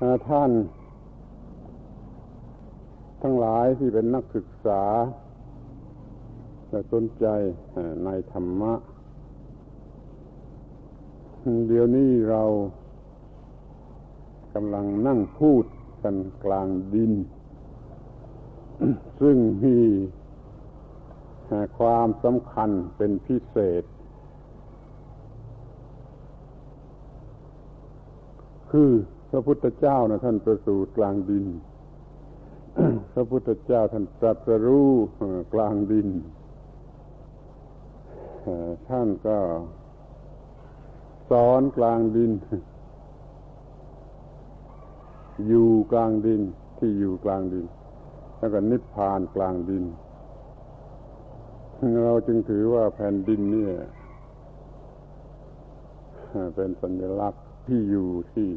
ท่าน ทั้งหลายที่เป็นนักศึกษาและสนใจในธรรมะ เดี๋ยวนี้เรากำลังนั่งพูดกันกลางดิน ซึ่งมีความสำคัญเป็นพิเศษ คือ ระพุทธเจ้านะท่านประสูติกลางดิน พระพุทธเจ้าท่านตรัสรู้กลางดิน ท่านก็สอนกลางดิน อยู่กลางดินที่อยู่กลางดิน แล้วก็นิพพานกลางดิน เราจึงถือว่าแผ่นดินนี่เป็นสัญลักษณ์ที่อยู่ที่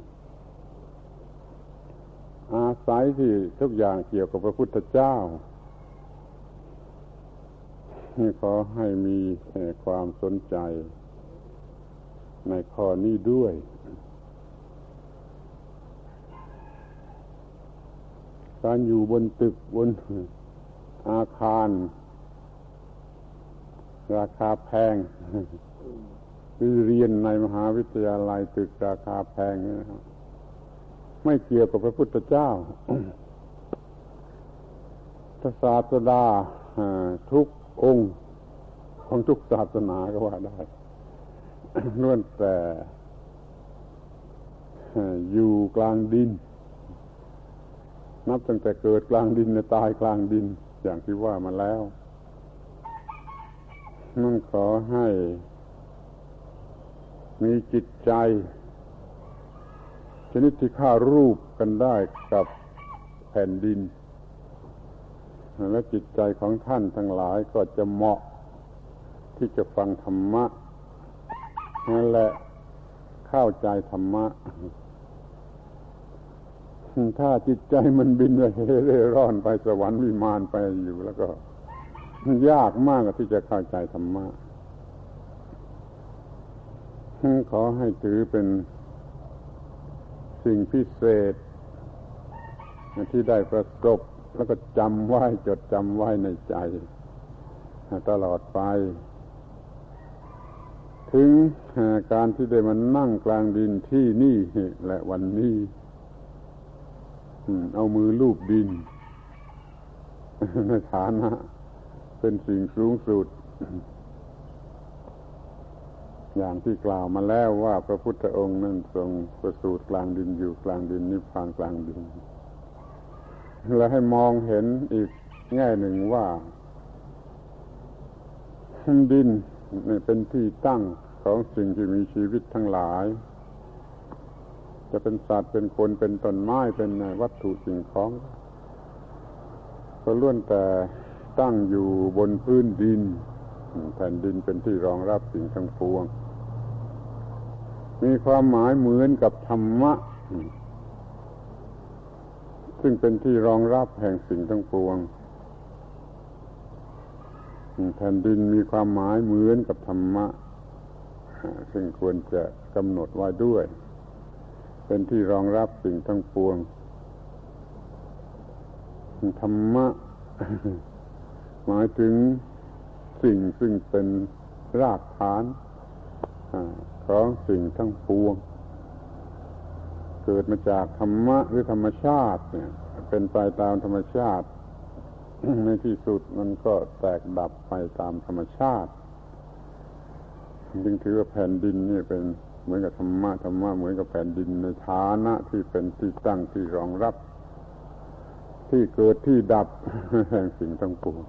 อาศัยที่ทุกอย่างเกี่ยวกับพระพุทธเจ้าขอให้มีความสนใจ ในข้อนี้ด้วย การอยู่บนตึกบนอาคาร ราคาแพงคือเรียนในมหาวิทยาลัยตึกราคาแพงนะครับ ไม่เกี่ยวกับพระพุทธเจ้าพระศาสดาทุกองค์ ของทุกศาสนาก็ว่าได้ล้วนแต่อยู่กลางดิน นับตั้งแต่เกิดกลางดินในตายกลางดิน อย่างที่ว่ามาแล้วนั่นขอให้มีจิตใจ ชนิดที่ฆ่ารูปกันได้กับแผ่นดิน และจิตใจของท่านทั้งหลายก็จะเหมาะที่จะฟังธรรมะนั่นแหละเข้าใจธรรมะ ถ้าจิตใจมันบินไปเร่ร่อนไปสวรรค์วิมานไปอยู่แล้วก็ ยากมากที่จะเข้าใจธรรมะขอให้ถือเป็น สิ่งพิเศษ ที่ได้ประสบแล้วก็จำไว้จดจำไว้ในใจ ตลอดไป ถึงการที่ได้มานั่งกลางดินที่นี่และวันนี้ เอามือลูบดินในฐานะ เป็นสิ่งสูงสุด อย่างที่กล่าวมาแล้วว่าพระพุทธองค์นั้นทรงประสูติกลางดินอยู่กลางดินนิพพานกลางดิน และให้มองเห็นอีกแง่หนึ่งว่าดินเป็นที่ตั้งของสิ่งที่มีชีวิตทั้งหลาย จะเป็นสัตว์เป็นคนเป็นต้นไม้เป็นวัตถุสิ่งของก็ล้วนแต่ตั้งอยู่บนพื้นดินแผ่นดินเป็นที่รองรับสิ่งทั้งปวง มีความหมายเหมือนกับธรรมะ ซึ่งเป็นที่รองรับแห่งสิ่งทั้งปวงแผ่นดินมีความหมายเหมือนกับธรรมะ ซึ่งควรจะกำหนดไว้ด้วย เป็นที่รองรับสิ่งทั้งปวง ธรรมะ หมายถึงสิ่งซึ่งเป็นรากฐาน ของสิ่งทั้งปวง เกิดมาจากธรรมะหรือธรรมชาติ เนี่ย เป็นไปตามธรรมชาติ ในที่สุดมันก็แตกดับไปตามธรรมชาติจึงถือว่าแผ่นดินนี่เป็นเหมือนกับธรรมะธรรมะเหมือนกับแผ่นดินในฐานะที่เป็นที่ตั้งที่รองรับ ที่เกิดที่ดับแห่งสิ่งทั้งปวง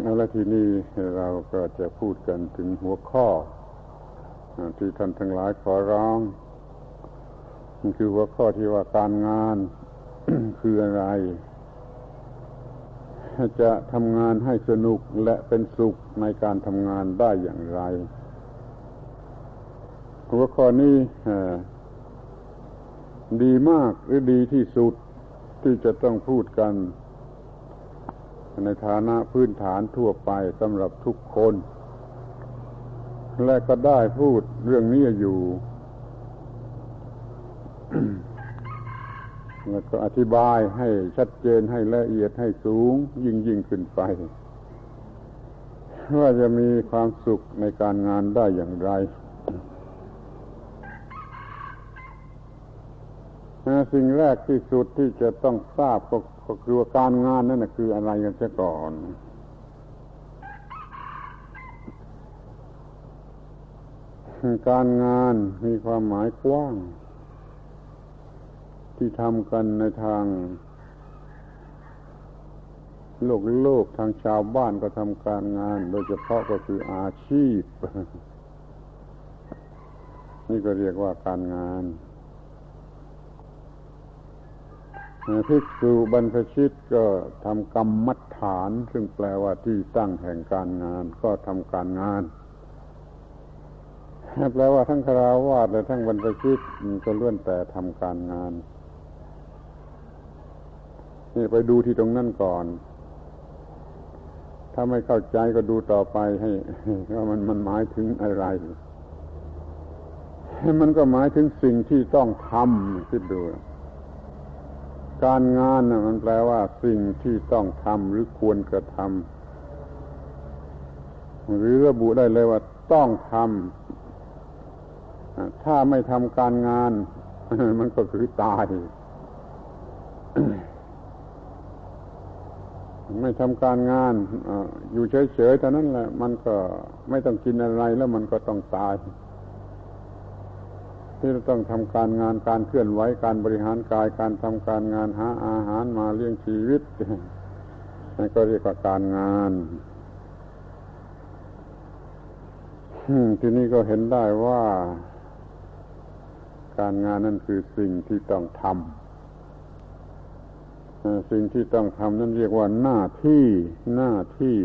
เอาละทีนี้เราก็จะพูดกันถึงหัวข้อ ที่ท่านทั้งหลายขอร้องมันคือหัวข้อที่ว่าการงานคืออะไร จะทำงานให้สนุกและเป็นสุขในการทำงานได้อย่างไร หัวข้อนี้ดีมากหรือดีที่สุดที่จะต้องพูดกัน ในฐานะพื้นฐานทั่วไปสำหรับทุกคน และก็ได้พูดเรื่องนี้อยู่แล้วก็อธิบายให้ชัดเจนให้ละเอียดให้สูงยิ่งยิ่งขึ้นไป ว่าจะมีความสุขในการงานได้อย่างไรสิ่งแรกที่สุดที่จะต้องทราบก็ ก็คือว่าการงานนั่นคืออะไรกันเสียก่อน การงานมีความหมายกว้าง ที่ทำกันในทาง โลกโลกทางชาวบ้านก็ทำการงาน โดยเฉพาะก็คืออาชีพ นี่ก็เรียกว่าการงาน ภิกษุบรรพชิตก็ทำกรรมมัดฐาน ซึ่งแปลว่าที่ตั้งแห่งการงาน ก็ทำการงานแปลว่าทั้งคราวาสและทั้งบรรพชิตก็ล้วนแต่ทำการงานนี่ไปดูที่ตรงนั้นก่อน ถ้าไม่เข้าใจก็ดูต่อไปให้ว่ามันมันหมายถึงอะไร มันก็หมายถึงสิ่งที่ต้องทำคิดดู การงานนะมันแปลว่าสิ่งที่ต้องทำหรือควรกระทำหรือระบุได้เลยว่าต้องทำถ้าไม่ทำการงาน มันก็คือตาย ไม่ทำการงานอยู่เฉยๆเท่านั้นแหละ มันก็ไม่ต้องกินอะไรแล้วมันก็ต้องตาย ที่เราต้องทำการงานการเคลื่อนไหวการบริหารกายการทำการงานหาอาหารมาเลี้ยงชีวิตนั่นก็เรียกว่าการงานทีนี้ก็เห็นได้ว่า การงานนั่นคือสิ่งที่ต้องทำสิ่งที่ต้องทำนั่นเรียกว่าหน้าที่หน้าที่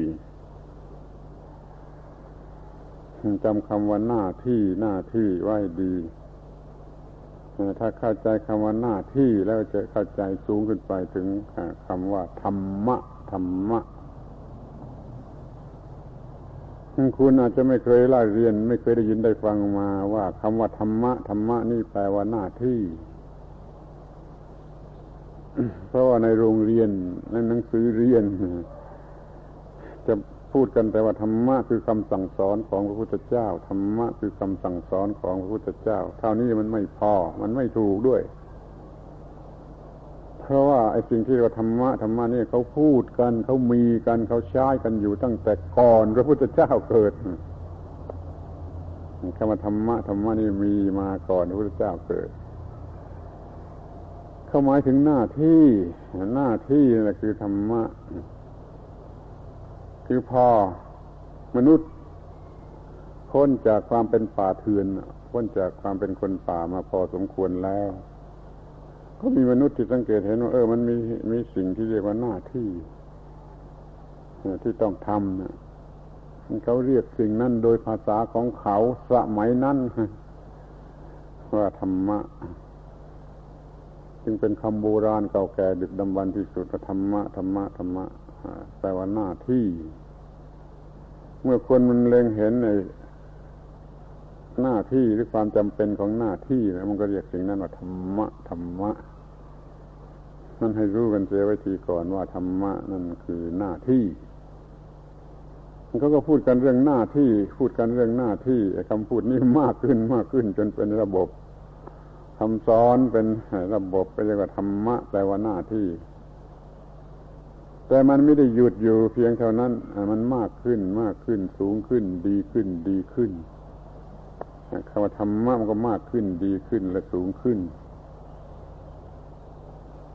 จำคำว่าหน้าที่หน้าที่ไว้ดี ถ้าเข้าใจคำว่าหน้าที่แล้วจะเข้าใจสูงขึ้นไปถึงคำว่า ธรรมะ ธรรมะคุณอาจจะไม่เคยล่าเรียน ไม่เคยได้ยินได้ฟังมาว่าคำว่าธรรมะ ธรรมะนี่แปลว่าหน้าที่ เพราะว่าในโรงเรียนในหนังสือเรียน จะ พูดกันแต่ว่าธรรมะคือคำสั่งสอนของพระพุทธเจ้าธรรมะคือคำสั่งสอนของพระพุทธเจ้า เท่านี้มันไม่พอ มันไม่ถูกด้วย เพราะว่าไอ้สิ่งที่เราธรรมะธรรมะนี่เขาพูดกันเขามีกันเขาใช้กันอยู่ตั้งแต่ก่อนพระพุทธเจ้าเกิดคำว่าธรรมะธรรมะนี่มีมาก่อนพระพุทธเจ้าเกิดเขาหมายถึงหน้าที่ หน้าที่นั่นคือธรรมะ คือพอมนุษย์พ้นจากความเป็นป่าเถื่อนพ้นจากความเป็นคนป่ามาพอสมควรแล้ว ก็มีมนุษย์ที่สังเกตเห็นว่าเออมันมีมีสิ่งที่เรียกว่าหน้าที่ที่ต้องทำนะเขาเรียกสิ่งนั้นโดยภาษาของเขาสมัยนั้นว่าธรรมะ จึงเป็นคำโบราณเก่าแก่ดึกดำบรรพ์ที่สุดธรรมะธรรมะธรรมะ แปลว่าหน้าที่ เมื่อคนมันเล็งเห็นในหน้าที่หรือความจำเป็นของหน้าที่แล้วมันก็เรียกสิ่งนั้นว่าธรรมะธรรมะนั่นให้รู้กันเสียไว้ทีก่อนว่าธรรมะนั่นคือหน้าที่เขาก็พูดกันเรื่องหน้าที่ พูดกันเรื่องหน้าที่คำพูดนี้มากขึ้นมากขึ้น จนเป็นระบบคำสอนเป็นระบบไปเรียกว่าธรรมะแปลว่าหน้าที่ แต่มันไม่ได้หยุดอยู่เพียงเท่านั้น มันมากขึ้นมากขึ้นสูงขึ้น ดีขึ้นดีขึ้นคำว่าธรรมะมันก็มากขึ้นดีขึ้นและสูงขึ้น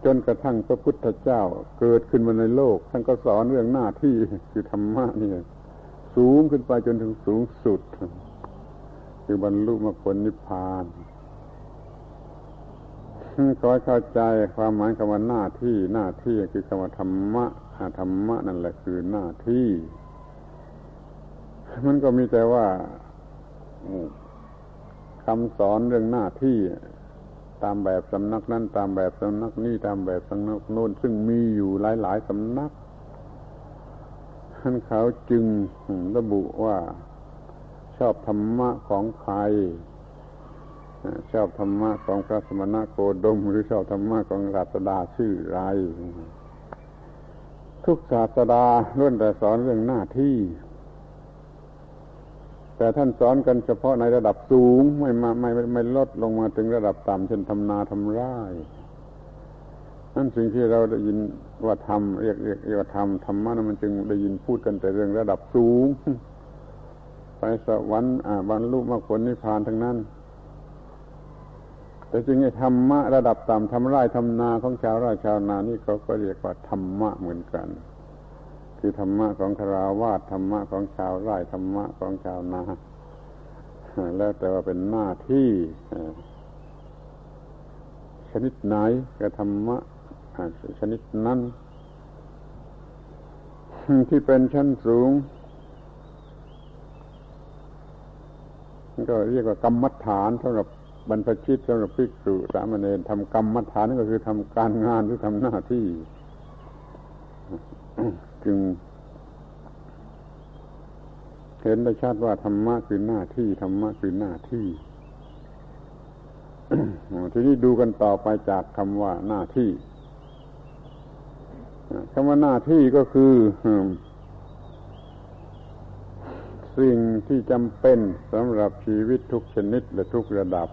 จนกระทั่งพระพุทธเจ้าเกิดขึ้นมาในโลก ท่านก็สอนเรื่องหน้าที่คือธรรมะนี่สูงขึ้นไปจนถึงสูงสุด คือบรรลุมรรคผลนิพพานขอเข้าใจความหมายคำว่าหน้าที่หน้าที่คือคำว่าธรรมะ ธรรมะนั่นแหละคือหน้าที่ มันก็มีแต่ว่าคำสอนเรื่องหน้าที่ ตามแบบสำนักนั้นตามแบบสำนักนี้ตามแบบสำนักโน้นซึ่งมีอยู่หลาย ๆสำนักท่านเขาจึงระบุว่าชอบธรรมะของใครชอบธรรมะของพระสมณะโคดม หรือชอบธรรมะของศาสดาชื่อไร ทุกศาสดาล้วนแต่สอนเรื่องหน้าที่ แต่ท่านสอนกันเฉพาะในระดับสูง ไม่มาไม่ไม่ลดลงมาถึงระดับต่ำเช่นทำนาทำไร่นั่นสิ่งที่เราได้ยินว่าทำเรียกเรียกเรียกว่าทำธรรมะนั้นมันจึงได้ยินพูดกันแต่เรื่องระดับสูง ไปสวรรค์บรรลุมรรคผลนิพพานทั้งนั้น แต่จริงไอ้ธรรมะระดับต่ำทำไร่ทำนาของชาวไร่ชาวนานี่เขาก็เรียกว่าธรรมะเหมือนกัน คือธรรมะของคราวาสธรรมะของชาวไร่ธรรมะของชาวนาแล้วแต่ว่าเป็นหน้าที่ชนิดไหนก็ธรรมะชนิดนั้น ที่เป็นชั้นสูงก็เรียกว่ากรรมฐานสำหรับ บรรพชิตสำหรับภิกษุสามเณรทำกรรมฐานก็คือทำการงานหรือทำหน้าที่ จึง เห็นได้ชัดว่าธรรมะคือหน้าที่ธรรมะคือหน้าที่ทีนี้ดูกันต่อไปจากคำว่าหน้าที่คำว่าหน้าที่ก็คือสิ่งที่จำเป็นสำหรับชีวิตทุกชนิดและทุกระดับ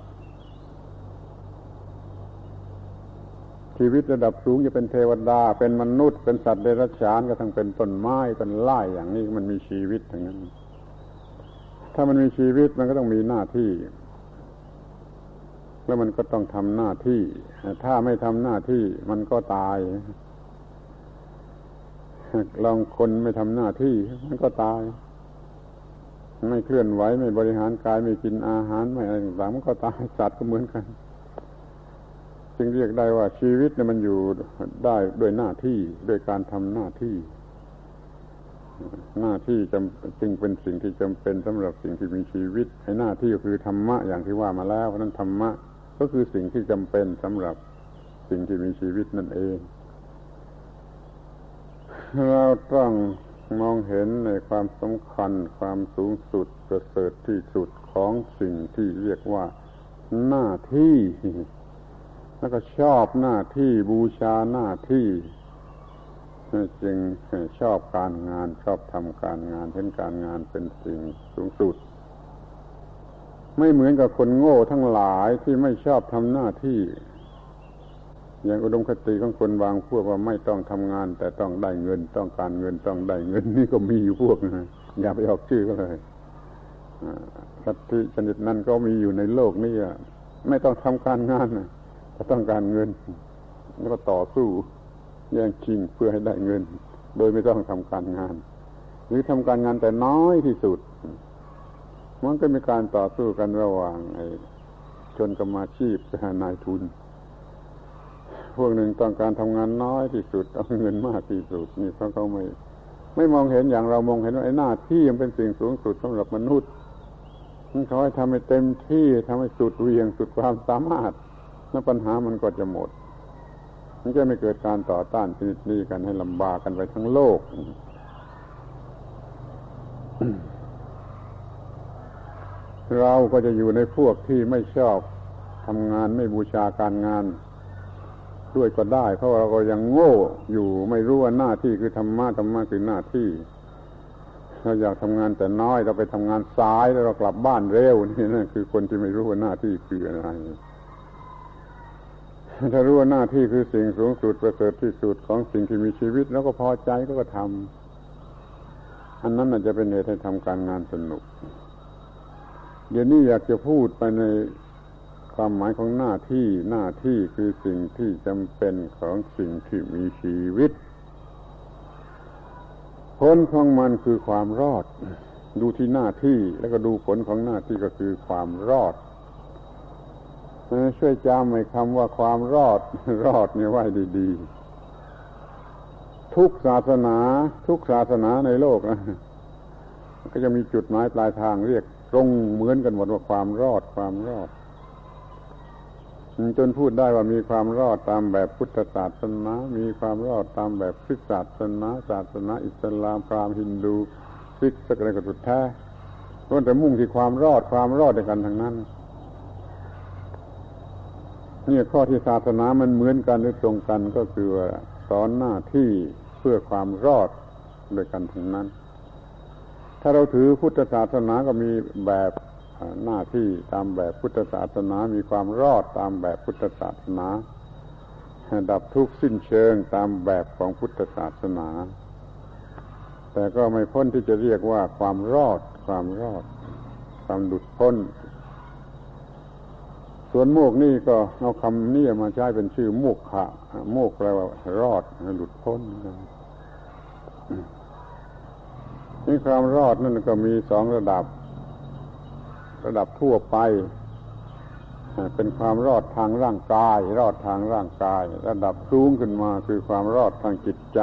ชีวิตระดับสูงจะเป็นเทวดา เป็นมนุษย์ เป็นสัตว์เดรัจฉานก็ทั้งเป็นต้นไม้เป็นไร่อย่างนี้มันมีชีวิตอย่างนั้น ถ้ามันมีชีวิตมันก็ต้องมีหน้าที่ แล้วมันก็ต้องทำหน้าที่ ถ้าไม่ทำหน้าที่มันก็ตายลองคนไม่ทำหน้าที่ มันก็ตาย ไม่เคลื่อนไหวไม่บริหารกายไม่กินอาหารไม่อะไรต่างๆมันก็ตายสัตว์ก็เหมือนกัน จึงเรียกได้ว่าชีวิตเนี่ยมันอยู่ได้ด้วยหน้าที่ด้วยการทำหน้าที่ หน้าที่จำจึงเป็นสิ่งที่จำเป็นสำหรับสิ่งที่มีชีวิตไอ้หน้าที่ก็คือธรรมะอย่างที่ว่ามาแล้วเพราะนั้นธรรมะก็คือสิ่งที่จำเป็นสำหรับสิ่งที่มีชีวิตนั่นเอง เราต้องมองเห็นในความสำคัญความสูงสุดประเสริฐที่สุดของสิ่งที่เรียกว่าหน้าที่ แล้วก็ชอบหน้าที่บูชาหน้าที่จึงชอบการงานชอบทำการงานเห็นการงานเป็นสิ่งสูงสุด ไม่เหมือนกับคนโง่ทั้งหลายที่ไม่ชอบทำหน้าที่ อย่างอุดมคติของคนบางพวกว่าไม่ต้องทำงาน แต่ต้องได้เงินต้องการเงินต้องได้เงิน นี่ก็มีอยู่พวกนะอย่าไปออกชื่อก็เลยสัตธิชนิดนั้นก็มีอยู่ในโลกนี้ไม่ต้องทำการงานแต่ต้องการเงิน แล้วก็ต่อสู้แย่งชิงเพื่อให้ได้เงิน โดยไม่ต้องทำการงาน หรือทำการงานแต่น้อยที่สุด มันก็มีการต่อสู้กันระหว่างไอ้ชนกรรมาชีพกับนายทุน พวกหนึ่งต้องการทำงานน้อยที่สุดเอาเงินมากที่สุด นี่เพราะเขาไม่ไม่มองเห็นอย่างเรามองเห็นว่าไอ้หน้าที่มันเป็นสิ่งสูงสุดสำหรับมนุษย์เขาให้ทำให้เต็มที่ทำให้สุดเวียงสุดความสามารถ แล้วปัญหามันก็จะหมด มันจะไม่เกิดการต่อต้านชนิดนี้กันให้ลำบากกันไปทั้งโลกเราก็จะอยู่ในพวกที่ไม่ชอบทำงานไม่บูชาการงาน ด้วยก็ได้ เพราะเราก็ยังโง่อยู่ไม่รู้ว่าหน้าที่คือธรรมะธรรมะคือหน้าที่เราอยากทำงานแต่น้อยเราไปทำงานสายแล้วเรากลับบ้านเร็วนี่นั่นคือคนที่ไม่รู้ว่าหน้าที่คืออะไร ถ้ารู้ว่าหน้าที่คือสิ่งสูงสุดประเสริฐที่สุดของสิ่งที่มีชีวิต แล้วก็พอใจก็ก็ทำอันนั้นอาจจะเป็นเหตุให้ทำการงานสนุก เดี๋ยวนี้อยากจะพูดไปในความหมายของหน้าที่หน้าที่คือสิ่งที่จำเป็นของสิ่งที่มีชีวิตผลของมันคือความรอด ดูที่หน้าที่แล้วก็ดูผลของหน้าที่ก็คือความรอด ช่วยจำไอ้คำว่าความรอดรอดนี่ไว้ดีๆ ทุกศาสนา ทุกศาสนาในโลกนะก็จะมีจุดหมายปลายทางเรียกตรงเหมือนกันหมดว่าความรอดความรอด จนพูดได้ว่ามีความรอดตามแบบพุทธศาสนา มีความรอดตามแบบคริสตศาสนา ศาสนา อิสลามพราหมณ์ฮินดูคริสต์สักอะไรก็สุดแท้ล้วนแต่มุ่งที่ความรอดความรอดในกันทั้งนั้น นี่ข้อที่ศาสนามันเหมือนกันหรือตรงกันก็คือว่าสอนหน้าที่เพื่อความรอดโดยกันทั้งนั้น ถ้าเราถือพุทธศาสนาก็มีแบบหน้าที่ตามแบบพุทธศาสนา มีความรอดตามแบบพุทธศาสนา ดับทุกข์สิ้นเชิงตามแบบของพุทธศาสนา แต่ก็ไม่พ้นที่จะเรียกว่าความรอด ความรอด ความหลุดพ้น ส่วนโมกนี่ก็เอาคำนี้มาใช้เป็นชื่อโมกขะโมกแปลว่ารอดหลุดพ้นนี่ความรอดนั่นก็มีสองระดับ ระดับทั่วไป เป็นความรอดทางร่างกาย รอดทางร่างกาย ระดับสูงขึ้นมาคือความรอดทางจิตใจ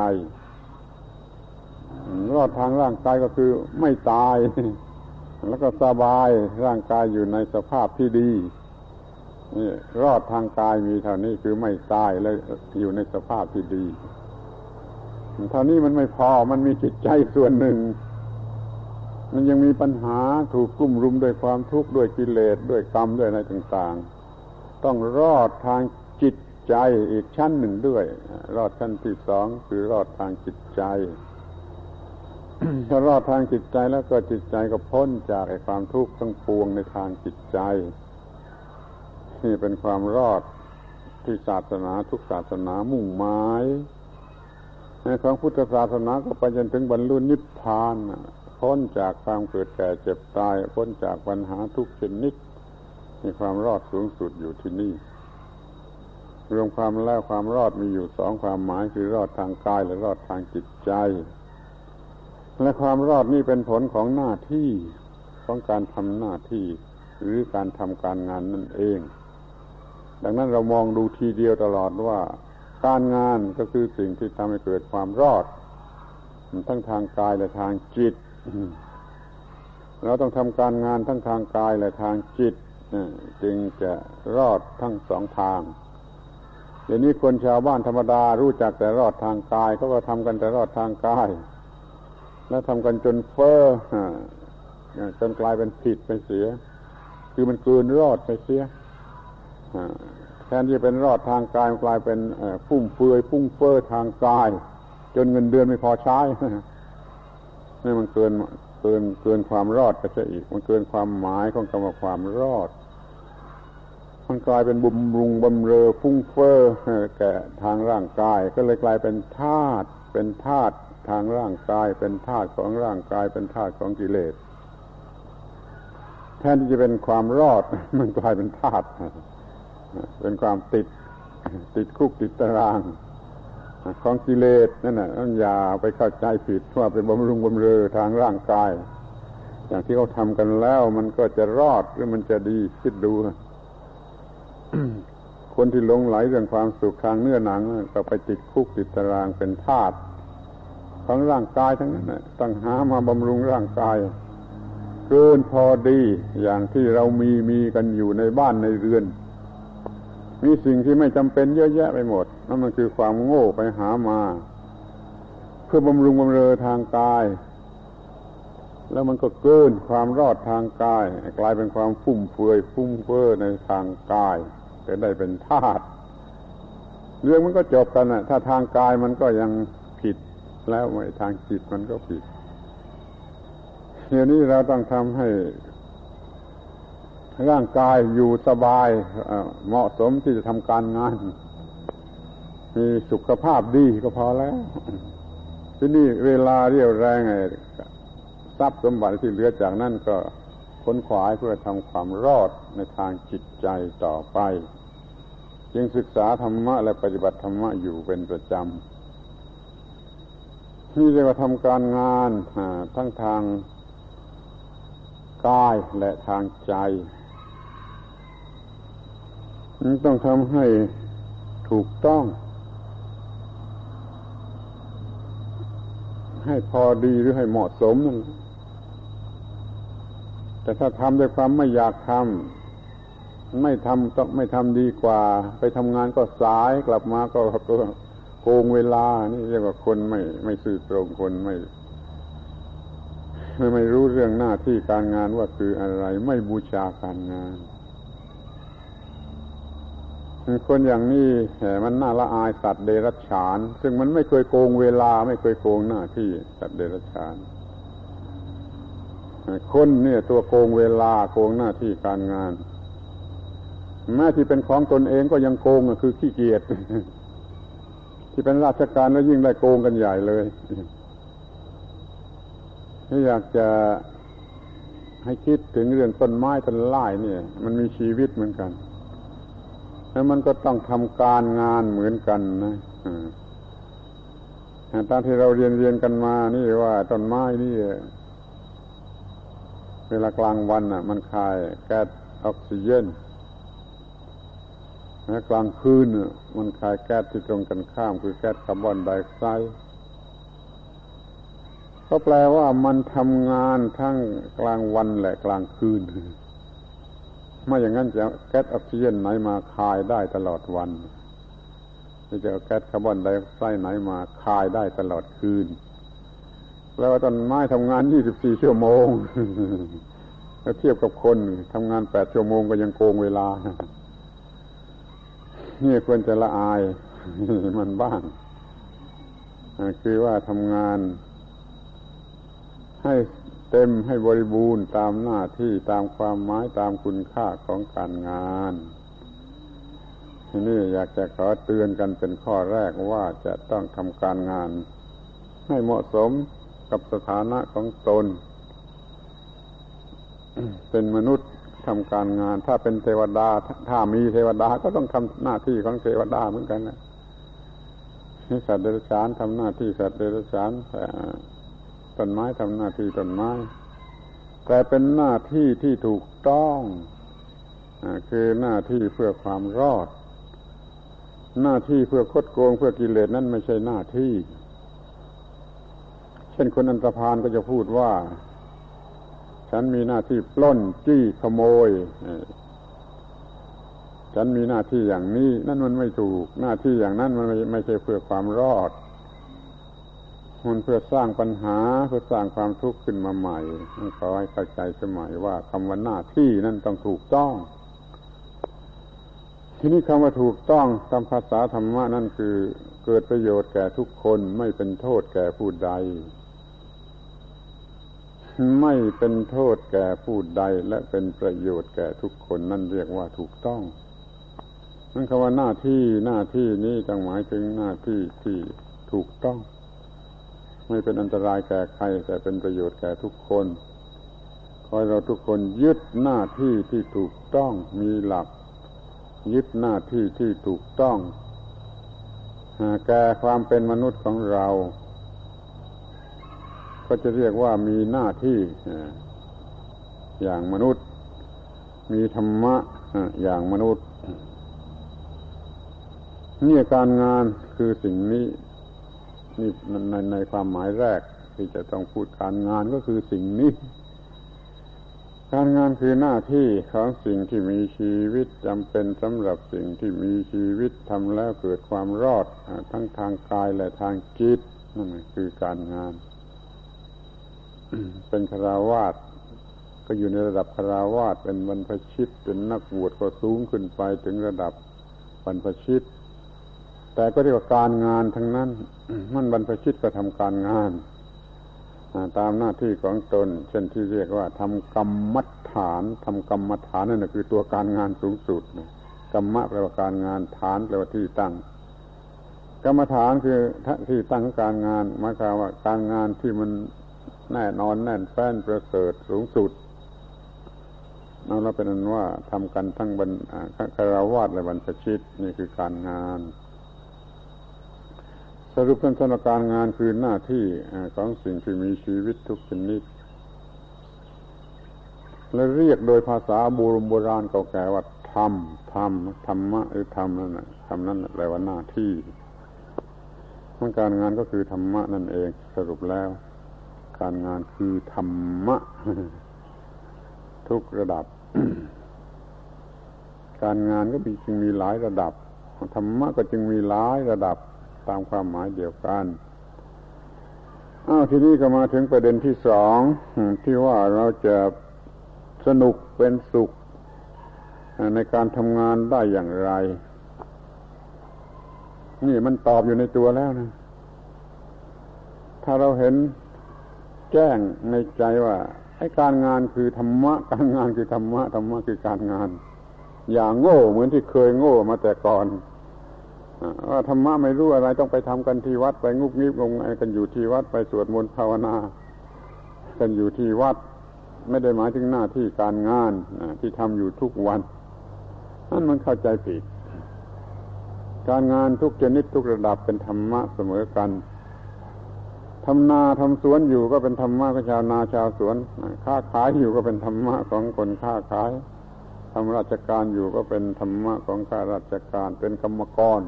รอดทางร่างกายก็คือไม่ตาย แล้วก็สบายร่างกายอยู่ในสภาพที่ดี นี่รอดทางกายมีเท่านี้คือไม่ตายและอยู่ในสภาพที่ดีเท่านี้มันไม่พอมันมีจิตใจส่วนหนึ่ง มันยังมีปัญหาถูกกุ้มรุมด้วยความทุกข์ด้วยกิเลสด้วยกรรมด้วยอะไรต่าง ๆ ต้องรอดทางจิตใจอีกชั้นหนึ่งด้วย รอดชั้นที่สองคือรอดทางจิตใจถ้ารอดทางจิตใจแล้วก็จิตใจก็พ้นจากความทุกข์ทั้งปวงในทางจิตใจ นี่เป็นความรอดที่ศาสนาทุกศาสนามุ่งหมายในของพุทธศาสนาก็ไปจนถึงบรรลุนิพพานพ้นจากความเกิดแก่เจ็บตาย พ้นจากปัญหาทุกชนิดมีความรอดสูงสุดอยู่ที่นี่ รวมความแล้วความรอดมีอยู่สองความหมายคือรอดทางกายและรอดทางจิตใจ และความรอดนี่เป็นผลของหน้าที่ของการทำหน้าที่ หรือการทำการงานนั่นเอง ดังนั้นเรามองดูทีเดียวตลอดว่า การงานก็คือสิ่งที่ทำให้เกิดความรอด ทั้งทางกายและทางจิต เราต้องทำการงานทั้งทางกายและทางจิตจึงจะรอดทั้งสองทางเดี๋ยวนี้คนชาวบ้านธรรมดารู้จักแต่รอดทางกายเขาก็ทำกันแต่รอดทางกาย แล้วทำกันจนเฟ้อจนกลายเป็นผิดไปเสีย คือมันเกินรอดไปเสีย แทนที่เป็นรอดทางกายกลายเป็นฟุ่มเฟือยฟุ้งเฟ้อทางกาย จนเงินเดือนไม่พอใช้นี่มันเกินเกินเกินความรอดไปซะอีก มันเกินความหมายของคำว่าความรอด มันกลายเป็นบุมรุงบำเรอฟุ้งเฟ้อแก่ทางร่างกาย ก็เลยกลายเป็นธาตุเป็นธาตุทางร่างกาย เป็นธาตุของร่างกาย เป็นธาตุของกิเลสแทนที่จะเป็นความรอด มันกลายเป็นธาตุ เป็นความติดติดคุกติดตาราง ของกิเลสนั่นน่ะต้องอย่าไปเข้าใจผิดว่าเป็นบำรุงบำเรอทางร่างกาย อย่างที่เขาทำกันแล้ว มันก็จะรอดหรือมันจะดีคิดดูคนที่หลงไหลเรื่องความสุขทางเนื้อหนัง ก็ไปติดคุกติดตารางเป็นทาสของร่างกายทั้งนั้นต้องหามาบำรุงร่างกาย เกินพอดีอย่างที่เรามีมีกันอยู่ในบ้านในเรือน มีสิ่งที่ไม่จำเป็นเยอะแยะไปหมดนั่นมันคือความโง่ไปหามา เพื่อบำรุงบำเรอทางกาย แล้วมันก็เกินความรอดทางกาย กลายเป็นความฟุ่มเฟือยฟุ้งเฟ้อในทางกายจะได้เป็นธาตุเรื่องมันก็จบกันนะถ้าทางกายมันก็ยังผิดแล้วทางจิตมันก็ผิดเดี๋ยวนี้เราต้องทำให้ ร่างกายอยู่สบายเหมาะสมที่จะทำการงาน มีสุขภาพดีก็พอแล้ว ที่นี่เวลาเรียวแรงไงทรัพย์สมบัติที่เหลือจากนั้นก็ค้นขวายเพื่อทำความรอดในทางจิตใจต่อไป จึงศึกษาธรรมะและปฏิบัติธรรมะอยู่เป็นประจำนี่เรียกว่าทำการงานทั้งทางกายและทางใจ ต้องทำให้ถูกต้อง ให้พอดีหรือให้เหมาะสมนั่นแต่ถ้าทำด้วยความไม่อยากทำไม่ทำต้องไม่ทำดีกว่า ไปทำงานก็สายกลับมาก็โกงเวลา นี่เรียกว่าคนไม่ ไม่สื่อตรงคนไม่ไม่รู้เรื่องหน้าที่การงานว่าคืออะไร ไม่บูชาการงาน คนอย่างนี้มันน่าละอายสัตว์เดรัจฉาน ซึ่งมันไม่เคยโกงเวลาไม่เคยโกงหน้าที่สัตว์เดรัจฉานคนเนี่ยตัวโกงเวลาโกงหน้าที่การงานแม้ที่เป็นของตนเองก็ยังโกงคือขี้เกียจที่เป็นราชการแล้วยิ่งได้โกงกันใหญ่เลยถ้าอยากจะให้คิดถึงเรื่องต้นไม้ต้นไม้เนี่ย มันมีชีวิตเหมือนกัน แล้วมันก็ต้องทำการงานเหมือนกันนะตามที่เราเรียนเรียนกันมา นี่ว่าต้นไม้นี่ เวลากลางวันอะ มันคายแก๊สออกซิเจนและกลางคืนมันคายแก๊สที่ตรงกันข้าม คือแก๊สคาร์บอนไดออกไซด์ก็แปลว่ามันทำงานทั้งกลางวันและกลางคืน ไม่อย่างนั้นจะแก๊สออกซิเจนไหนมาคายได้ตลอดวันจะแก๊สคาร์บอนไดออกไซด์ไหนมาคายได้ตลอดคืนแปลว่าต้นไม้ทำงาน 24 ชั่วโมงแล้วเทียบกับคนทำงาน 8 ชั่วโมงก็ยังโกงเวลานี่ควรจะละอายมันบ้างคือว่าทำงานให้ ต็มให้บริบูรณ์ตามหน้าที่ตามความหมายตามคุณค่าของการงานทีนี้อยากจะขอเตือนกันเป็นข้อแรกว่าจะต้องทำการงาน ให้เหมาะสมกับสถานะของตน เป็นมนุษย์ทำการงาน ถ้าเป็นเทวดา ถ้ามีเทวดาก็ต้องทำหน้าที่ของเทวดาเหมือนกันนะสัตว์เดรัจฉานทำหน้าที่สัตว์เดรัจฉาน ต้นไม้ทำหน้าที่ต้นไม้ แต่เป็นหน้าที่ที่ถูกต้องคือหน้าที่เพื่อความรอด หน้าที่เพื่อคดโกงเพื่อกิเลสนั่นไม่ใช่หน้าที่ เช่นคนอันตรพานก็จะพูดว่า ฉันมีหน้าที่ปล้นจี้ขโมยฉันมีหน้าที่อย่างนี้ นั่นมันไม่ถูก หน้าที่อย่างนั้นมันไม่ไม่ใช่เพื่อความรอด มันเพื่อสร้างปัญหาเพื่อสร้างความทุกข์ขึ้นมาใหม่ต้องขอให้เข้าใจสมัยว่าคำว่าหน้าที่นั่นต้องถูกต้อง ทีนี้คำว่าถูกต้องตามภาษาธรรมะนั่นคือ เกิดประโยชน์แก่ทุกคนไม่เป็นโทษแก่ผู้ใด ไม่เป็นโทษแก่ผู้ใดและเป็นประโยชน์แก่ทุกคนนั่นเรียกว่าถูกต้องนั่นคำว่าหน้าที่หน้าที่นี้ต้องหมายถึงหน้าที่ที่ถูกต้อง ไม่เป็นอันตรายแก่ใคร แต่เป็นประโยชน์แก่ทุกคนขอให้เราทุกคนยึดหน้าที่ที่ถูกต้องมีหลัก ยึดหน้าที่ที่ถูกต้องแก่ความเป็นมนุษย์ของเรา ก็จะเรียกว่ามีหน้าที่อย่างมนุษย์ มีธรรมะอย่างมนุษย์นี่การงานคือสิ่งนี้ นี่ในในความหมายแรกที่จะต้องพูดการงานก็คือสิ่งนี้ การงานคือหน้าที่ของสิ่งที่มีชีวิตจำเป็นสำหรับสิ่งที่มีชีวิตทำแล้วเกิดความรอด ทั้งทางกายและทางจิตนั่นคือการงาน เป็นคราวาสก็อยู่ในระดับคราวาสเป็นบรรพชิตเป็นนักบวชก็สูงขึ้นไปถึงระดับบรรพชิต แต่ก็เรียกว่าการงานทั้งนั้น มันบรรพชิตก็ทำการงานตามหน้าที่ของตน เช่นที่เรียกว่าทำกรรมฐานทำกรรมฐานนั่นคือตัวการงานสูงสุดกรรมะแปลว่าการงานฐานแปลว่าที่ตั้ง กรรมฐานคือที่ตั้งการงานหมายความว่าการงานที่มันแน่นอนแน่นแฟ้นประเสริฐสูงสุดเอาแล้วเป็นนั้นว่าทำกันทั้งบรรคารวาสและบรรพชิตนี่คือการงาน สรุปเป็นสถานการงานคือหน้าที่ของสิ่งที่มีชีวิตทุกชนิด และเรียกโดยภาษาโบรโบราณเก่าแก่ว่าธรรมธรรมธรรมะหรือธรรมนั่นแหละคำนั้นแปลว่าหน้าที่มันการงานก็คือธรรมะนั่นเอง สรุปแล้ว การงานคือธรรมะ ทุกระดับ การงานก็มีจึงมีหลายระดับธรรมะก็จึงมีหลายระดับ ตามความหมายเดียวกันอ้าวทีนี้ก็มาถึงประเด็นที่สองที่ว่าเราจะสนุกเป็นสุข ในการทำงานได้อย่างไร นี่มันตอบอยู่ในตัวแล้วนะ ถ้าเราเห็นแจ้งในใจว่าไอ้การงานคือธรรมะ การงานคือธรรมะธรรมะคือการงาน อย่างโง่เหมือนที่เคยโง่มาแต่ก่อน ว่าธรรมะไม่รู้อะไรต้องไปทำกันที่วัดไปงุบงิบงงกันอยู่ที่วัดไปสวดมนต์ภาวนา กันอยู่ที่วัด ไม่ได้หมายถึงหน้าที่การงานที่ทำอยู่ทุกวันนั่นมันเข้าใจผิด การงานทุกชนิดทุกระดับเป็นธรรมะเสมอกันทำนาทำสวนอยู่ก็เป็นธรรมะของชาวนาชาวสวนค้าขายอยู่ก็เป็นธรรมะของคนค้าขายทำราชการอยู่ก็เป็นธรรมะของข้าราชการเป็นกรรมกร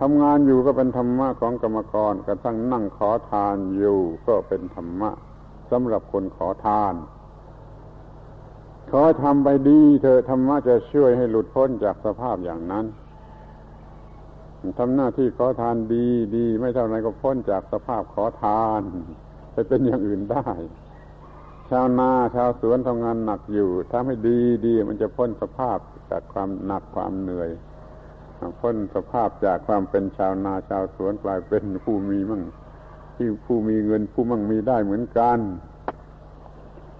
ทำงานอยู่ก็เป็นธรรมะของกรรมกรกระทั่งนั่งขอทานอยู่ก็เป็นธรรมะสำหรับคนขอทาน ขอทำไปดีเธอธรรมะจะช่วยให้หลุดพ้นจากสภาพอย่างนั้นทำหน้าที่ขอทานดีดีไม่เท่าไรก็พ้นจากสภาพขอทาน ไปเป็นอย่างอื่นได้ ชาวนาชาวสวนทำงานหนักอยู่ ถ้าไม่ดีดีมันจะพ้นสภาพจากความหนักความเหนื่อย พ้นสภาพจากความเป็นชาวนาชาวสวนกลายเป็นผู้มีมั่งที่ผู้มีเงินผู้มั่งมีได้เหมือนกัน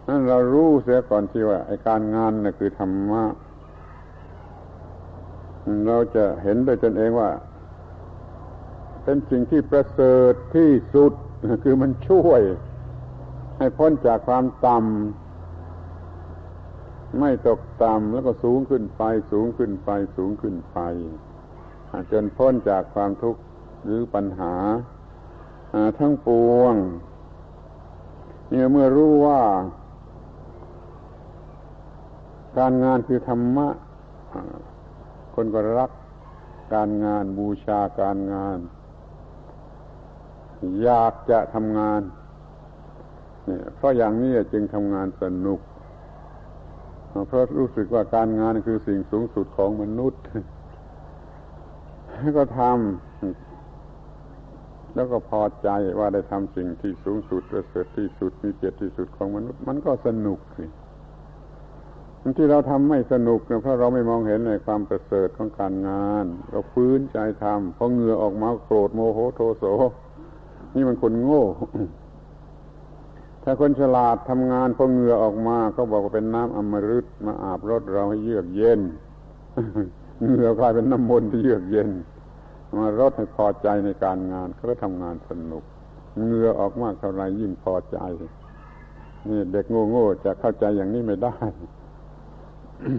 นั่นเรารู้เสียก่อนที่ว่าไอการงานนะ่ะคือธรรมะเราจะเห็นโดยตนเองว่า เป็นสิ่งที่ประเสริฐที่สุดคือมันช่วย ให้พ้นจากความต่ำไม่ตกต่ำแล้วก็สูงขึ้นไป สูงขึ้นไป สูงขึ้นไป จนพ้นจากความทุกข์หรือปัญหาทั้งปวงเนี่ยเมื่อรู้ว่า การงานคือธรรมะ คนก็รักการงานบูชาการงาน อยากจะทำงานเนี่ยเพราะอย่างนี้จึงทำงานสนุก เพราะรู้สึกว่าการงานคือสิ่งสูงสุดของมนุษย์ ก็ทำแล้วก็พอใจว่าได้ทำสิ่งที่สูงสุดประเสริฐที่สุดมีเกียรติที่สุดของมนุษย์ มันก็สนุกสิที่เราทำไม่สนุกเนี่ยเพราะเราไม่มองเห็นในความประเสริฐของการงาน เราฟื้นใจทำพอเหงื่อออกมาโกรธโมโหโทโส นี่มันคนโง่ ถ้าคนฉลาดทำงานพอเหงื่อออกมาเขาบอกว่าเป็นน้ำอมฤตมาอาบรถเราให้เยือกเย็นเหงื่อกลายเป็นน้ำมนต์ที่เยือกเย็น มารดให้พอใจในการงานเขาก็ทำงานสนุกเงือออกมากเท่าไรยิ่งพอใจ นี่เด็กโง่ๆจะเข้าใจอย่างนี้ไม่ได้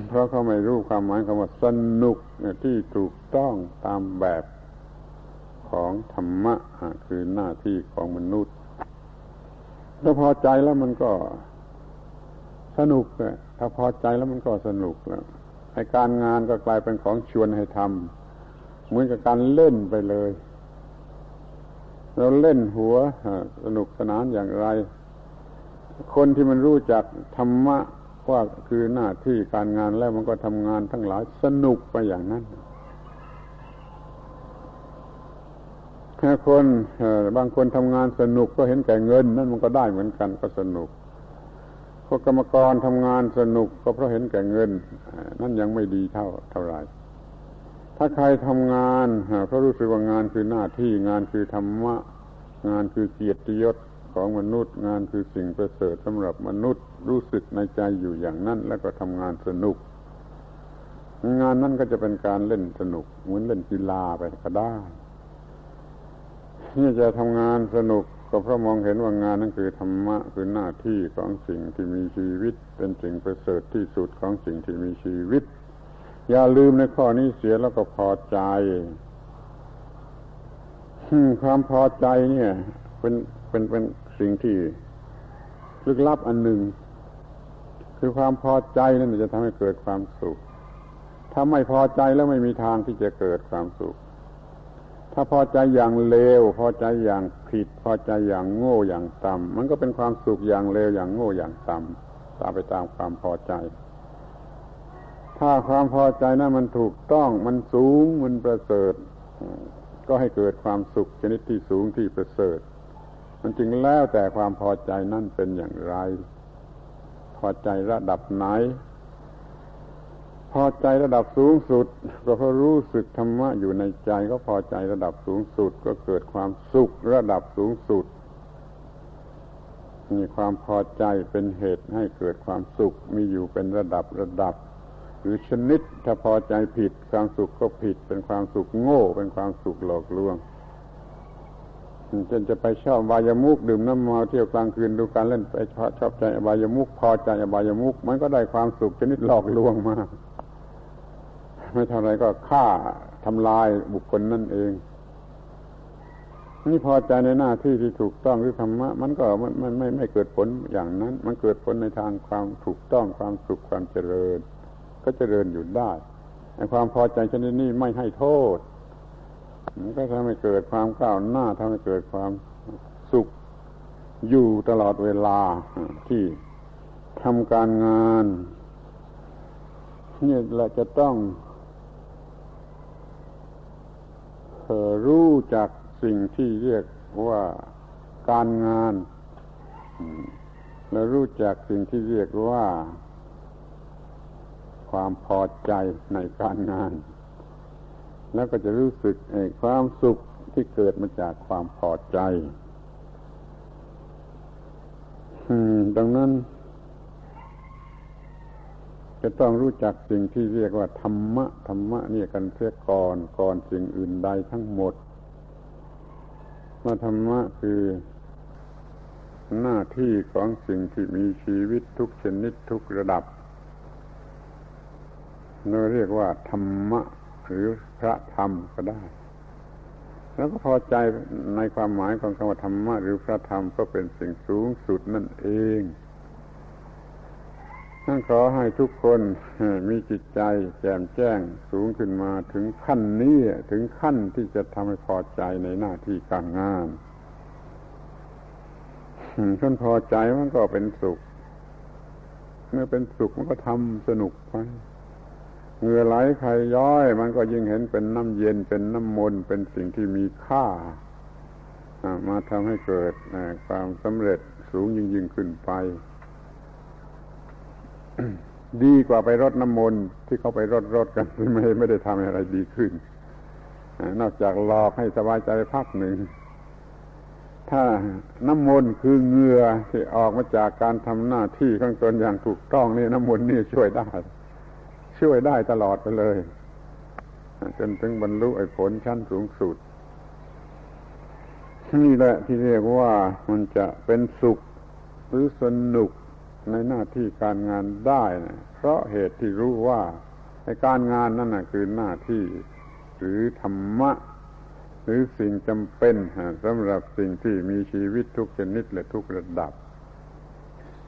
เพราะเขาไม่รู้ความหมายคำว่าสนุกที่ถูกต้องตามแบบของธรรมะคือหน้าที่ของมนุษย์ถ้าพอใจแล้วมันก็สนุกถ้าพอใจแล้วมันก็สนุกแล้วไอการงานก็กลายเป็นของชวนให้ทำ เหมือนกับการเล่นไปเลย เราเล่นหัวสนุกสนานอย่างไร คนที่มันรู้จักธรรมะว่าคือหน้าที่การงานแล้วมันก็ทำงานทั้งหลายสนุกไปอย่างนั้นแค่คนบางคนทำงานสนุกก็เห็นแก่เงิน นั่นมันก็ได้เหมือนกันก็สนุกพวกกรรมกรทำงานสนุกก็เพราะเห็นแก่เงิน นั่นยังไม่ดีเท่าเท่าไร ถ้าใครทำงานเพรารู้สึกว่างานคือหน้าที่งานคือธรรมะ งานคือเกียรติยศของมนุษย์ งานคือสิ่งประเสริฐสำหรับมนุษย์รู้สึกในใจอยู่อย่างนั้น แล้วก็ทำงานสนุก งานนั้นก็จะเป็นการเล่นสนุกเหมือนเล่นกีฬาไปก็ได้นี่จะทำงานสนุกก็เพราะมองเห็นว่างานนั้นคือธรรมะคือหน้าที่ของสิ่งที่มีชีวิต เป็นสิ่งประเสริฐที่สุดของสิ่งที่มีชีวิต อย่าลืมในข้อนี้เสียแล้วก็พอใจความพอใจเนี่ย เป็นเป็นเป็นสิ่งที่ลึกลับอันหนึ่ง คือความพอใจนั่นจะทำให้เกิดความสุข ถ้าไม่พอใจแล้วไม่มีทางที่จะเกิดความสุข ถ้าพอใจอย่างเลว พอใจอย่างผิด พอใจอย่างโง่อย่างต่ำมันก็เป็นความสุขอย่างเลวอย่างโง่อย่างต่ำตามไปตามความพอใจ ถ้าความพอใจนั้นมันถูกต้องมันสูงมันประเสริฐ ก็ให้เกิดความสุขชนิดที่สูงที่ประเสริฐ มันจึงแล้วแต่ความพอใจนั่นเป็นอย่างไร พอใจระดับไหน พอใจระดับสูงสุดก็เพราะรู้สึกธรรมะอยู่ในใจก็พอใจระดับสูงสุด ก็เกิดความสุขระดับสูงสุดมีความพอใจเป็นเหตุให้เกิดความสุขมีอยู่เป็นระดับระดับ หรือชนิดถ้าพอใจผิดความสุขก็ผิด เป็นความสุขโง่ เป็นความสุขหลอกลวงจนจะไปชอบบายามุกดื่มน้ำเมาเที่ยวกลางคืนดูการเล่นไปชอบใจอบายามุกพอใจอบายามุกมันก็ได้ความสุขชนิดหลอกลวงมาไม่เท่าไรก็ฆ่าทำลายบุคคลนั่นเองนี่พอใจในหน้าที่ที่ถูกต้องหรือธรรมะ มันก็มันไม่ไม่ไม่เกิดผลอย่างนั้น มันเกิดผลในทางความถูกต้องความสุขความเจริญ ก็เจริญอยู่ได้ในความพอใจชนิดนี้ไม่ให้โทษ มันก็ทำให้เกิดความก้าวหน้าทำให้เกิดความสุขอยู่ตลอดเวลาที่ทำการงานนี่เราจะต้องรู้จักสิ่งที่เรียกว่าการงาน และรู้จักสิ่งที่เรียกว่า ความพอใจในการงาน แล้วก็จะรู้สึกความสุขที่เกิดมาจากความพอใจดังนั้น จะต้องรู้จักสิ่งที่เรียกว่าธรรมะธรรมะนี่กันเสียก่อนก่อนสิ่งอื่นใดทั้งหมดว่าธรรมะคือหน้าที่ของสิ่งที่มีชีวิตทุกชนิดทุกระดับ เราเรียกว่าธรรมะหรือพระธรรมก็ได้ แล้วก็พอใจในความหมายของคำว่าธรรมะหรือพระธรรมก็เป็นสิ่งสูงสุดนั่นเองนั่นขอให้ทุกคนมีจิตใจแจ่มแจ้งสูงขึ้นมาถึงขั้นนี้ถึงขั้นที่จะทำให้พอใจในหน้าที่การงานท่านพอใจมันก็เป็นสุข เมื่อเป็นสุขมันก็ทำสนุกไป เงื่อไหลใครย้อย มันก็ยิ่งเห็นเป็นน้ำเย็นเป็นน้ำมนเป็นสิ่งที่มีค่า มาทำให้เกิดความสำเร็จสูงยิ่งยิ่งขึ้นไป ดีกว่าไปรดน้ำมนต์ที่เขาไปรดรดกันไม่ไม่ได้ทำอะไรดีขึ้น นอกจากหลอกให้สบายใจพักหนึ่งถ้าน้ำมนต์คือเงือที่ออกมาจากการทำหน้าที่ข้างตนอย่างถูกต้องนี่น้ำมนต์นี่ช่วยได้ ช่วยได้ตลอดไปเลย จนถึงบรรลุไอ้ผลชั้นสูงสุดนี่แหละที่เรียกว่ามันจะเป็นสุขหรือสนุกในหน้าที่การงานได้นะเพราะเหตุที่รู้ว่าในการงานนั่นนะคือหน้าที่หรือธรรมะ หรือสิ่งจำเป็นสำหรับสิ่งที่มีชีวิตทุกชนิดและทุกระดับ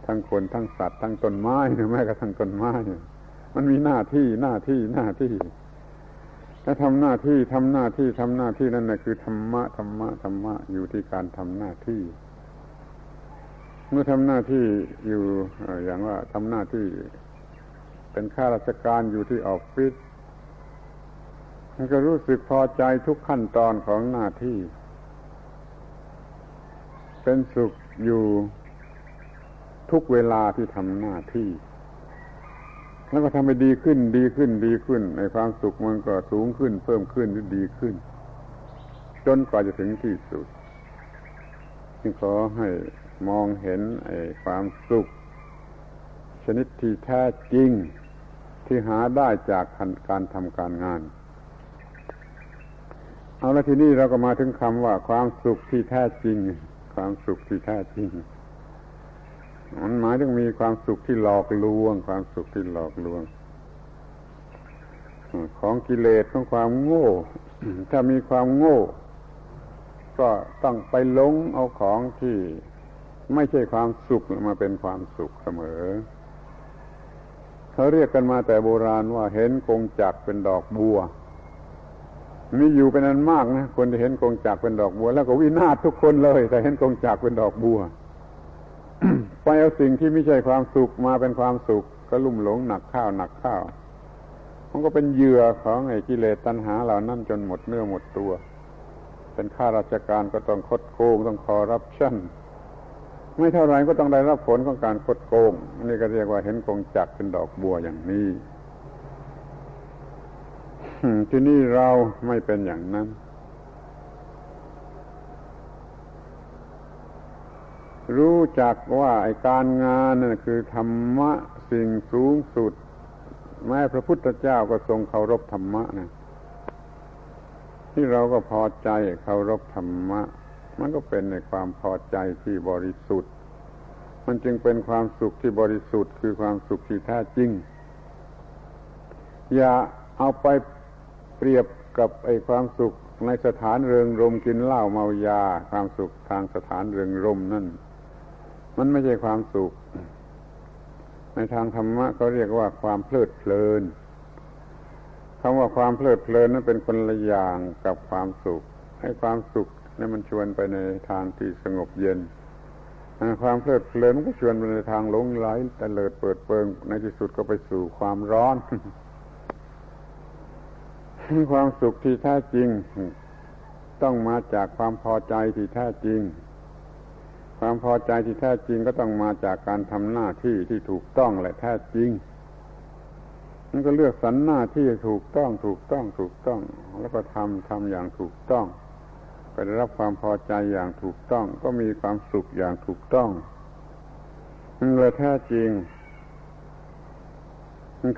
ทั้งคนทั้งสัตว์ทั้งต้นไม้แม้กระทั่งต้นไม้ มันมีหน้าที่หน้าที่หน้าที่ถ้าทำหน้าที่ทำหน้าที่ทำหน้าที่นั่นนะคือธรรมะธรรมะธรรมะอยู่ที่การทำหน้าที่ เมื่อทำหน้าที่อยู่อย่างว่าทำหน้าที่ เป็นข้าราชการอยู่ที่ออฟฟิศมันก็รู้สึกพอใจทุกขั้นตอนของหน้าที่ เป็นสุขอยู่ทุกเวลาที่ทำหน้าที่ แล้วก็ทำให้ดีขึ้นดีขึ้นดีขึ้นในความสุขมันก็สูงขึ้น เพิ่มขึ้นหรือดีขึ้น จนกว่าจะถึงที่สุดจึงขอให้มองเห็นไอ้ความสุข ชนิดที่แท้จริงที่หาได้จากการทำการงาน เอาละทีนี้เราก็มาถึงคำว่าความสุขที่แท้จริง ความสุขที่แท้จริง มันหมายถึงมีความสุขที่หลอกลวง ความสุขที่หลอกลวง ของกิเลสของความโง่ ถ้ามีความโง่ ก็ต้องไปหลงเอาของที่ไม่ใช่ความสุขมาเป็นความสุขเสมอเขาเรียกกันมาแต่โบราณว่าเห็นกงจักเป็นดอกบัวมีอยู่เป็นอันมากนะคนที่เห็นกงจักเป็นดอกบัว แล้วก็วินาศทุกคนเลย แต่เห็นกงจักเป็นดอกบัว ไปเอาสิ่งที่ไม่ใช่ความสุขมาเป็นความสุข ก็ลุ่มหลงหนักข้าวหนักข้าวมันก็เป็นเหยื่อของไอ้กิเลสตัณหาเหล่านั้นจนหมดเนื้อหมดตัว เป็นข้าราชการก็ต้องคดโกงต้องคอรับชั่นไม่เท่าไรก็ต้องได้รับผลของการคดโกงอันนี้ก็เรียกว่าเห็นกงจักเป็นดอกบัวอย่างนี้ที่นี่เราไม่เป็นอย่างนั้น รู้จักว่าไอการงานนั่นคือธรรมะสิ่งสูงสุด แม้พระพุทธเจ้าก็ทรงเคารพธรรมะนะที่เราก็พอใจเคารพธรรมะ มันก็เป็นในความพอใจที่บริสุทธิ์ มันจึงเป็นความสุขที่บริสุทธิ์ คือความสุขที่แท้จริง อย่าเอาไปเปรียบกับไอ้ความสุขในสถานเริงรมกินเหล้าเมายา ความสุขทางสถานเริงรมนั่น มันไม่ใช่ความสุข ในทางธรรมะเขาเรียกว่าความเพลิดเพลินคำว่าความเพลิดเพลินนั้นเป็นคนละอย่างกับความสุข ให้ความสุขนี่มันชวนไปในทางที่สงบเย็น ความเพลิดเพลินมันก็ชวนไปในทางหลงไหลแต่เลิดเปิดเปิง ในที่สุดก็ไปสู่ความร้อนความสุขที่แท้จริง ต้องมาจากความพอใจที่แท้จริง ความพอใจที่แท้จริงก็ต้องมาจากการทำหน้าที่ที่ถูกต้องและแท้จริงมันก็เลือกสรรหน้าที่ถูกต้อง ถูกต้อง ถูกต้อง แล้วก็ทำทำอย่างถูกต้องไปได้รับความพอใจอย่างถูกต้อง ก็มีความสุขอย่างถูกต้องมันเลยแท้จริง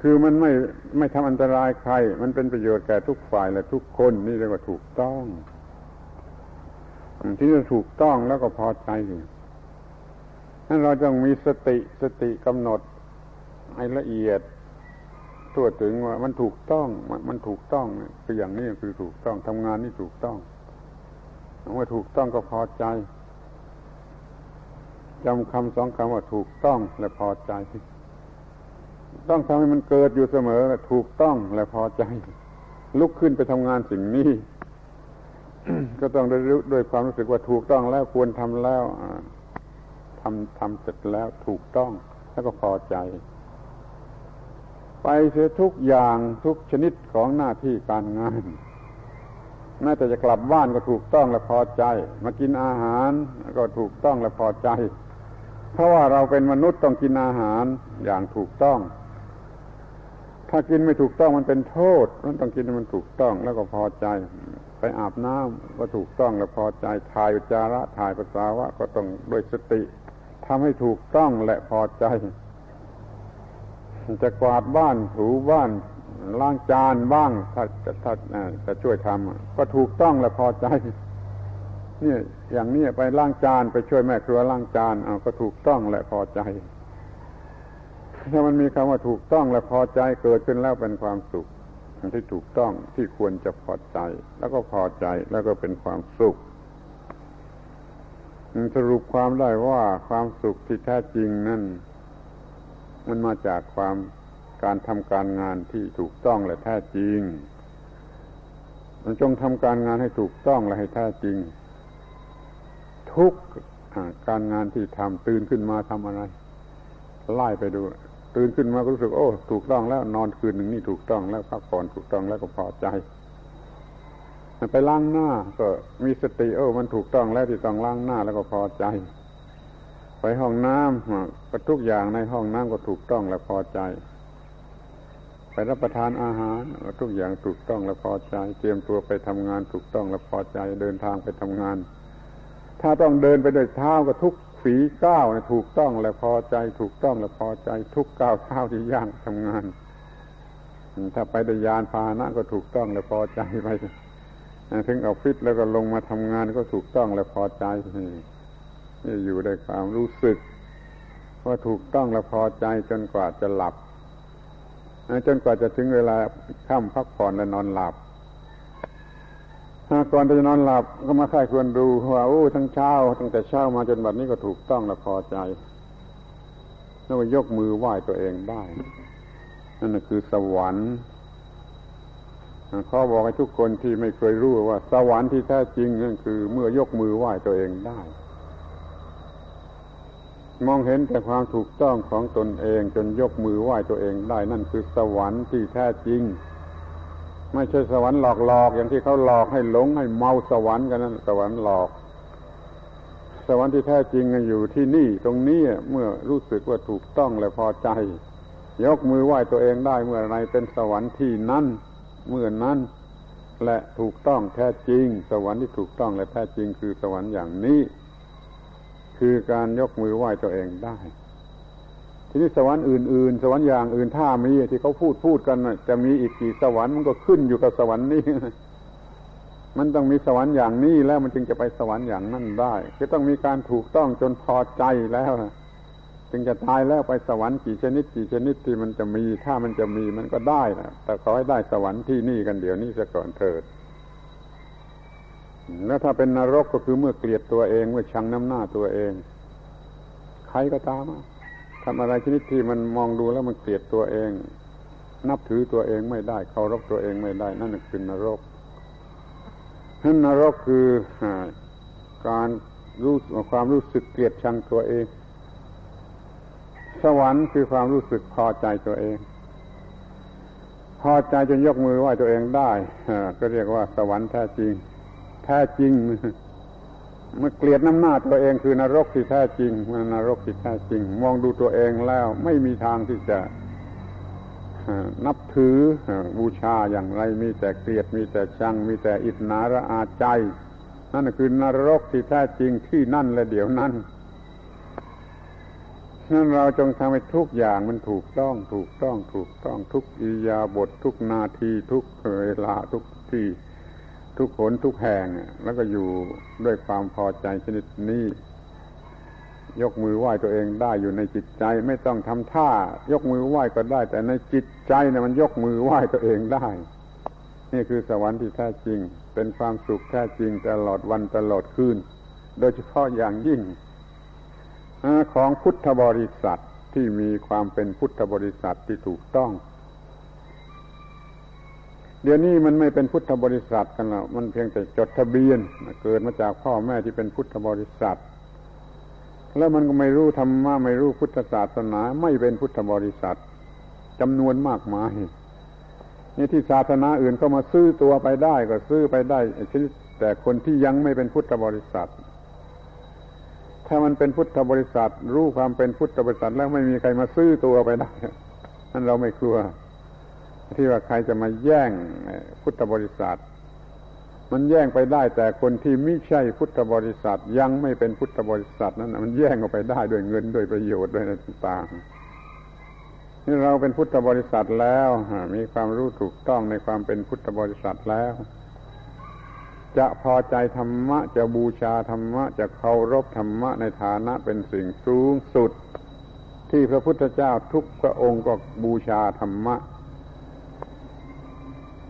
คือมันไม่ไม่ทำอันตรายใคร มันเป็นประโยชน์แก่ทุกฝ่ายและทุกคนนี่เรียกว่าถูกต้อง ที่จะถูกต้องแล้วก็พอใจนั้นเราต้องมีสติสติกำหนดให้ละเอียดตัวถึงว่ามันถูกต้องมันถูกต้องคืออย่างนี้คือถูกต้องทำงานนี่ถูกต้องเมื่อถูกต้องก็พอใจจำคำสองคำว่าถูกต้องและพอใจ ต้องทำให้มันเกิดอยู่เสมอถูกต้องและพอใจ ลุกขึ้นไปทำงานสิ่งนี้ ก็ต้องได้รู้ด้วยความรู้สึกว่าถูกต้องแล้วควรทำแล้วทำทำเสร็จแล้วถูกต้องแล้วก็พอใจ ไปเสียทุกอย่างทุกชนิดของหน้าที่การงานแม้แต่จะกลับบ้านก็ถูกต้องและพอใจ มากินอาหารก็ถูกต้องและพอใจ เพราะว่าเราเป็นมนุษย์ต้องกินอาหารอย่างถูกต้อง ถ้ากินไม่ถูกต้องมันเป็นโทษ มันต้องกินมันถูกต้องแล้วก็พอใจ ไปอาบน้ำก็ถูกต้องแล้วพอใจถ่ายอุจจาระถ่ายปัสสาวะก็ต้องด้วยสติทำให้ถูกต้องและพอใจ จะกวาดบ้านถูบ้านล้างจานบ้างถ้าจะถ้าจะช่วยทำก็ถูกต้องและพอใจ เนี่ยอย่างนี้ไปล้างจานไปช่วยแม่ครัวล้างจานเอาก็ถูกต้องและพอใจ ถ้ามันมีคำว่าถูกต้องและพอใจเกิดขึ้นแล้วเป็นความสุข ที่ถูกต้องที่ควรจะพอใจ แล้วก็พอใจแล้วก็เป็นความสุข สรุปความได้ว่าความสุขที่แท้จริงนั่น มันมาจากความการทำการงานที่ถูกต้องและแท้จริง มันจงทำการงานให้ถูกต้องและให้แท้จริง ทุกการงานที่ทำตื่นขึ้นมาทำอะไรไล่ไปดู ตื่นขึ้นมาก็รู้สึก โอ้ถูกต้องแล้วนอนคืนหนึ่งนี่ถูกต้องแล้วพักผ่อนถูกต้องแล้วก็พอใจไปล้างหน้าก็มีสติโอ้มันถูกต้องแล้วที่ต้องล้างหน้าแล้วก็พอใจ ไปห้องน้ำก็ทุกอย่างในห้องน้ำก็ถูกต้องและพอใจ ไปรับประทานอาหารทุกอย่างถูกต้องและพอใจ เตรียมตัวไปทำงานถูกต้องและพอใจ เดินทางไปทำงาน ถ้าต้องเดินไปด้วยเท้าก็ทุก ฝีก้าวถูกต้องและพอใจ ถูกต้องและพอใจ ทุกก้าวเท้าที่ย่างทำงาน ถ้าไปดยานพาหนะก็ถูกต้องและพอใจไปถึงออฟฟิศแล้วก็ลงมาทำงานก็ถูกต้องและพอใจนี่อยู่ในความรู้สึก ว่าถูกต้องและพอใจจนกว่าจะหลับจนกว่าจะถึงเวลาค่ำพักผ่อนและนอนหลับ ก่อนจะนอนหลับก็มาค่ายควรดูว่าโอ้ทั้งเช้า ตั้งแต่เช้ามาจนบัดนี้ก็ถูกต้องและพอใจแล้วยกมือไหว้ตัวเองได้ นั่นคือสวรรค์เขาบอกให้ทุกคนที่ไม่เคยรู้ว่า สวรรค์ที่แท้จริงนั่นคือ เมื่อยกมือไหว้ตัวเองได้ มองเห็นแต่ความถูกต้องของตนเอง จนยกมือไหว้ตัวเองได้ นั่นคือสวรรค์ที่แท้จริง ไม่ใช่สวรรค์หลอกหลอกอย่างที่เขาหลอกให้หลงให้เมาสวรรค์กันนั้น สวรรค์หลอก สวรรค์ที่แท้จริงอยู่ที่นี่ตรงนี้เมื่อรู้สึกว่าถูกต้องและพอใจ ยกมือไหว้ตัวเองได้เมื่อไรเป็นสวรรค์ที่นั่นเมื่อนั้นและถูกต้องแท้จริง สวรรค์ที่ถูกต้องและแท้จริงคือสวรรค์อย่างนี้ คือการยกมือไหว้ตัวเองได้ ทีนี้สวรรค์อื่นๆ สวรรค์อย่างอื่นถ้ามีที่เขาพูดพูดกันจะมีอีกกี่สวรรค์มันก็ขึ้นอยู่กับสวรรค์นี้มันต้องมีสวรรค์อย่างนี้แล้วมันจึงจะไปสวรรค์อย่างนั้นได้ก็ต้องมีการถูกต้องจนพอใจแล้วจึงจะตายแล้วไปสวรรค์กี่ชนิดกี่ชนิดที่มันจะมี ถ้ามันจะมีมันก็ได้นะแต่ขอให้ได้สวรรค์ที่นี่กันเดี๋ยวนี้ซะก่อนเถิดแล้วถ้าเป็นนรกก็คือเมื่อเกลียดตัวเองเมื่อชังน้ำหน้าตัวเอง ใครก็ตาม ทำอะไรชนิดที่มันมองดูแล้วมันเกลียดตัวเอง นับถือตัวเองไม่ได้เคารพตัวเองไม่ได้ นั่นคือนรกนั่นนรกคือการรู้ความรู้สึกเกลียดชังตัวเอง สวรรค์คือความรู้สึกพอใจตัวเอง พอใจจนยกมือไหว้ตัวเองได้ก็เรียกว่าสวรรค์แท้จริง แท้จริง มื่อเกลียดน้ำหน้าตัวเองคือนรกที่แท้จริง มันนรกที่แท้จริง มองดูตัวเองแล้วไม่มีทางที่จะนับถือบูชาอย่างไรมีแต่เกลียดมีแต่ชัง มีแต่อิจนาระอาใจ นั่นคือนรกที่แท้จริงที่นั่นและเดี๋ยวนั้นนั่นเราจงทำให้ทุกอย่างมันถูกต้องถูกต้องถูกต้องทุกอิยาบททุกนาทีทุกเวลาทุกที่ ทุกคนทุกแห่ง แล้วก็อยู่ด้วยความพอใจชนิดนี้ ยกมือไหว้ตัวเองได้อยู่ในจิตใจ ไม่ต้องทำท่า ยกมือไหว้ก็ได้ แต่ในจิตใจเนี่ยมันยกมือไหว้ตัวเองได้ นี่คือสวรรค์ที่แท้จริง เป็นความสุขแท้จริงตลอดวันตลอดคืน โดยเฉพาะอย่างยิ่งของพุทธบริษัทที่มีความเป็นพุทธบริษัทที่ถูกต้อง เดี๋ยวนี้มันไม่เป็นพุทธบริษัทกันแล้วมันเพียงแต่จดทะเบียน เกิดมาจากพ่อแม่ที่เป็นพุทธบริษัท แล้วมันก็ไม่รู้ธรรมะไม่รู้พุทธศาสนา ไม่เป็นพุทธบริษัทจำนวนมากมายนี่ที่ศาสนาอื่นเข้ามาซื้อตัวไปได้ก็ซื้อไปได้ชนิดแต่คนที่ยังไม่เป็นพุทธบริษัท ถ้ามันเป็นพุทธบริษัท รู้ความเป็นพุทธบริษัทแล้วไม่มีใครมาซื้อตัวไปได้นั่นเราไม่กลัว ที่ว่าใครจะมาแย่งพุทธบริษัท มันแย่งไปได้แต่คนที่ไม่ใช่พุทธบริษัท ยังไม่เป็นพุทธบริษัทนั้นมันแย่งออกไปได้ด้วยเงินด้วยประโยชน์ด้วยอะไรต่างๆนี่เราเป็นพุทธบริษัทแล้วมีความรู้ถูกต้องในความเป็นพุทธบริษัทแล้ว จะพอใจธรรมะ จะบูชาธรรมะ จะเคารพธรรมะในฐานะเป็นสิ่งสูงสุด ที่พระพุทธเจ้าทุกพระองค์ก็บูชาธรรมะ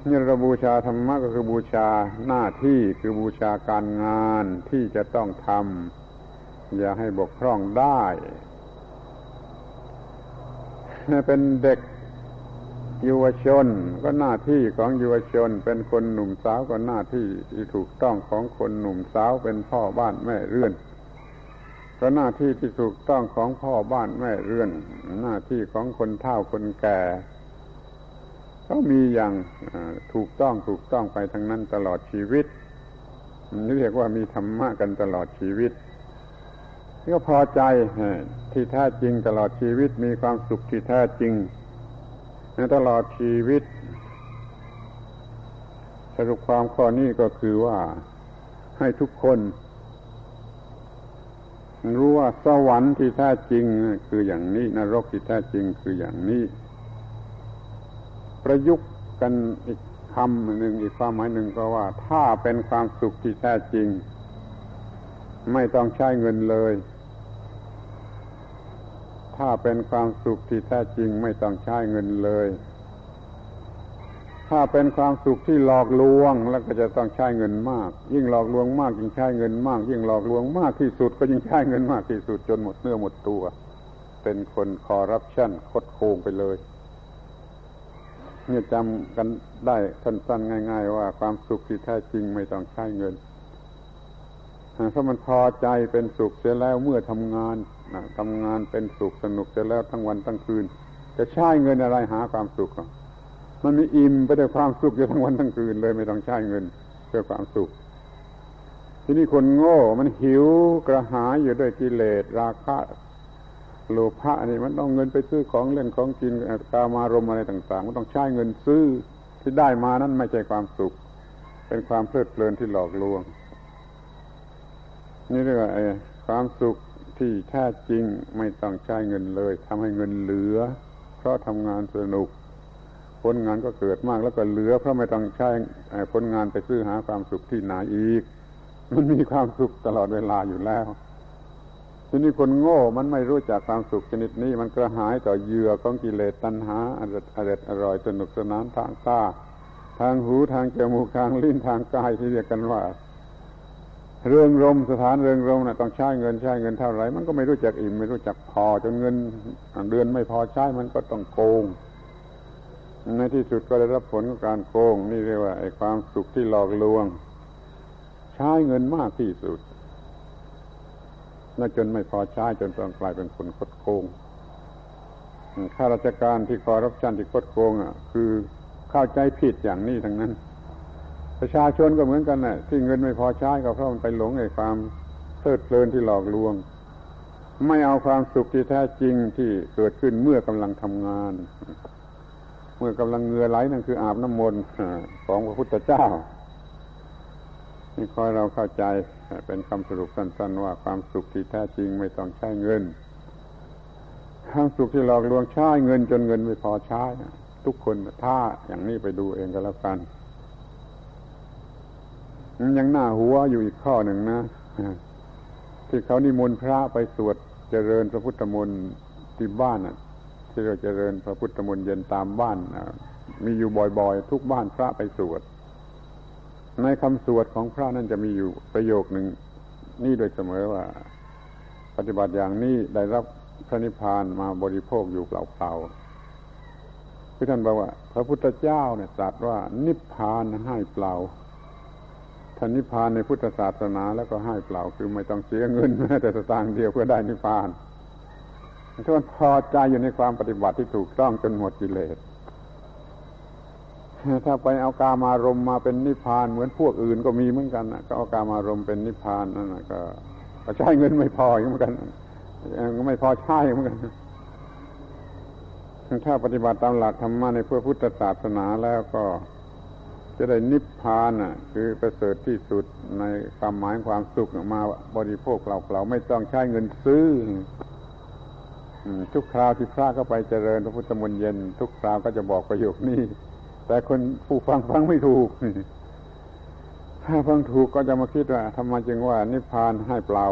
นี่เราบูชาธรรมะก็คือบูชาหน้าที่คือบูชาการงานที่จะต้องทำอย่าให้บกพร่องได้เป็นเด็กยุวชนก็หน้าที่ของยุวชน เป็นคนหนุ่มสาวก็หน้าที่ที่ถูกต้องของคนหนุ่มสาวเป็นพ่อบ้านแม่เรือน ก็หน้าที่ที่ถูกต้องของพ่อบ้านแม่เรือน หน้าที่ของคนเฒ่าคนแก่ เขามีอย่างถูกต้องถูกต้องไปทั้งนั้นตลอดชีวิตนี่เรียกว่ามีธรรมะกันตลอดชีวิตก็พอใจที่แท้จริงตลอดชีวิตมีความสุขที่แท้จริงในตลอดชีวิต สรุปความข้อนี้ก็คือว่าให้ทุกคน รู้ว่าสวรรค์ที่แท้จริงคืออย่างนี้ นรกที่แท้จริงคืออย่างนี้ ประยุกต์กันอีกคำหนึ่งอีกความหมายหนึ่งก็ว่า ถ้าเป็นความสุขที่แท้จริง ไม่ต้องใช้เงินเลย ถ้าเป็นความสุขที่แท้จริง ไม่ต้องใช้เงินเลย ถ้าเป็นความสุขที่หลอกลวงแล้วก็จะต้องใช้เงินมาก ยิ่งหลอกลวงมากยิ่งใช้เงินมาก ยิ่งหลอกลวงมากที่สุดก็ยิ่งใช้เงินมากที่สุดจนหมดเนื้อหมดตัว เป็นคนคอร์รัปชันคดโกงไปเลย เนี่ยจำกันได้สั้นๆง่าย ๆ ว่าความสุขที่แท้จริงไม่ต้องใช้เงินถ้ามันพอใจเป็นสุขเสียแล้วเมื่อทำงานทำงานเป็นสุขสนุกเสียแล้วทั้งวันทั้งคืน จะใช้เงินอะไรหาความสุขมันมีอิ่มไปด้วยความสุขอยู่ทั้งวันทั้งคืนเลยไม่ต้องใช้เงินเพื่อความสุข ที่นี่คนโง่มันหิวกระหายอยู่ด้วยกิเลสราคะ โลภะนี่มันต้องเงินไปซื้อของเล่นของกินกามารมอะไรต่าง ๆ มันต้องใช้เงินซื้อที่ได้มานั้นไม่ใช่ความสุข เป็นความเพลิดเพลินที่หลอกลวง นี่เรียกว่าความสุขที่แท้จริงไม่ต้องใช้เงินเลยทำให้เงินเหลือ เพราะทำงานสนุก ผลงานก็เกิดมากแล้วก็เหลือ เพราะไม่ต้องใช้ผลงานไปซื้อหาความสุขที่ไหนอีก มันมีความสุขตลอดเวลาอยู่แล้ว ทีนี้คนโง่มันไม่รู้จักความสุขชนิดนี้ มันกระหายต่อเหยื่อของกิเลสตัณหาอร่อยอร่อยอร่อยสนุกสนานทางตาทางหูทางจมูกทางลิ้นทางกายที่เรียกกันว่า เรื่องรมสถานเรื่องรมนะ่ะต้องใช้เงินใช้เงินเท่าไหร่มันก็ไม่รู้จักอิ่มไม่รู้จักพอจนเงินเดือนไม่พอใช้มันก็ต้องโกงในที่สุดก็ได้รับผลของการโกง นี่เรียกว่าไอ้ความสุขที่หลอกลวง ใช้เงินมากที่สุด และจนไม่พอใช้จนต้องกลายเป็นคนคดโกงข้าราชการที่คอรับชันที่คดโกงอะ คือเข้าใจผิดอย่างนี้ทั้งนั้น ประชาชนก็เหมือนกันนะ่ะ ที่เงินไม่พอใช้ก็เพราะมันไปหลงในความเพลิดเพลินที่หลอกลวง ไม่เอาความสุขที่แท้จริงที่เกิดขึ้นเมื่อกำลังทำงาน เมื่อกำลังเงือไหลนั่นคืออาบน้ำมนต์ของพระพุทธเจ้า นี่คอยเราเข้าใจเป็นคำสรุปสั้น ๆ ว่าความสุขที่แท้จริงไม่ต้องใช้เงินความสุขที่หลอกลวงใช้เงินจนเงินไม่พอใช้ทุกคนถ้าอย่างนี้ไปดูเองก็แล้วกันยังหน้าหัวอยู่อีกข้อหนึ่งนะที่เขานิมนต์พระไปสวดเจริญพระพุทธมนต์ที่บ้านที่เราเจริญพระพุทธมนต์เย็นตามบ้านมีอยู่บ่อย ๆ ทุกบ้านพระไปสวด ในคำสวดของพระนั่นจะมีอยู่ประโยคหนึ่งนี่โดยเสมอว่า ปฏิบัติอย่างนี้ได้รับพระนิพพานมาบริโภคอยู่เปล่าๆคือท่านบอกว่า พระพุทธเจ้าเนี่ยตรัสว่านิพพานให้เปล่าท่านนิพพานในพุทธศาสนาแล้วก็ให้เปล่าคือไม่ต้องเสียเงินแม้แต่สตางค์เดียวเพื่อได้นิพพานท่านพอใจอยู่ในความปฏิบัติที่ถูกต้องจนหมดกิเลส ถ้าไปเอากามารมมาเป็นนิพพาน เหมือนพวกอื่นก็มีเหมือนกันนะก็เอากามารมเป็นนิพพานนั่นนะก็ใช้เงินไม่พอเหมือนกันไม่พอใช้เหมือนกันถ้าปฏิบัติตามหลักธรรมะในเพื่อพุทธศาสนาแล้วก็จะได้นิพพานอะ คือประเสริฐที่สุดในความหมายความสุขมาบริโภคเราเราไม่ต้องใช้เงินซื้อทุกคราวที่พระก็ไปเจริญพระพุทธมนต์เย็น ทุกคราวก็จะบอกประโยคนี้ แต่คนผู้ฟังฟังไม่ถูก ถ้าฟังถูกก็จะมาคิดว่าทำไมจึงว่า นิพพานให้เปล่า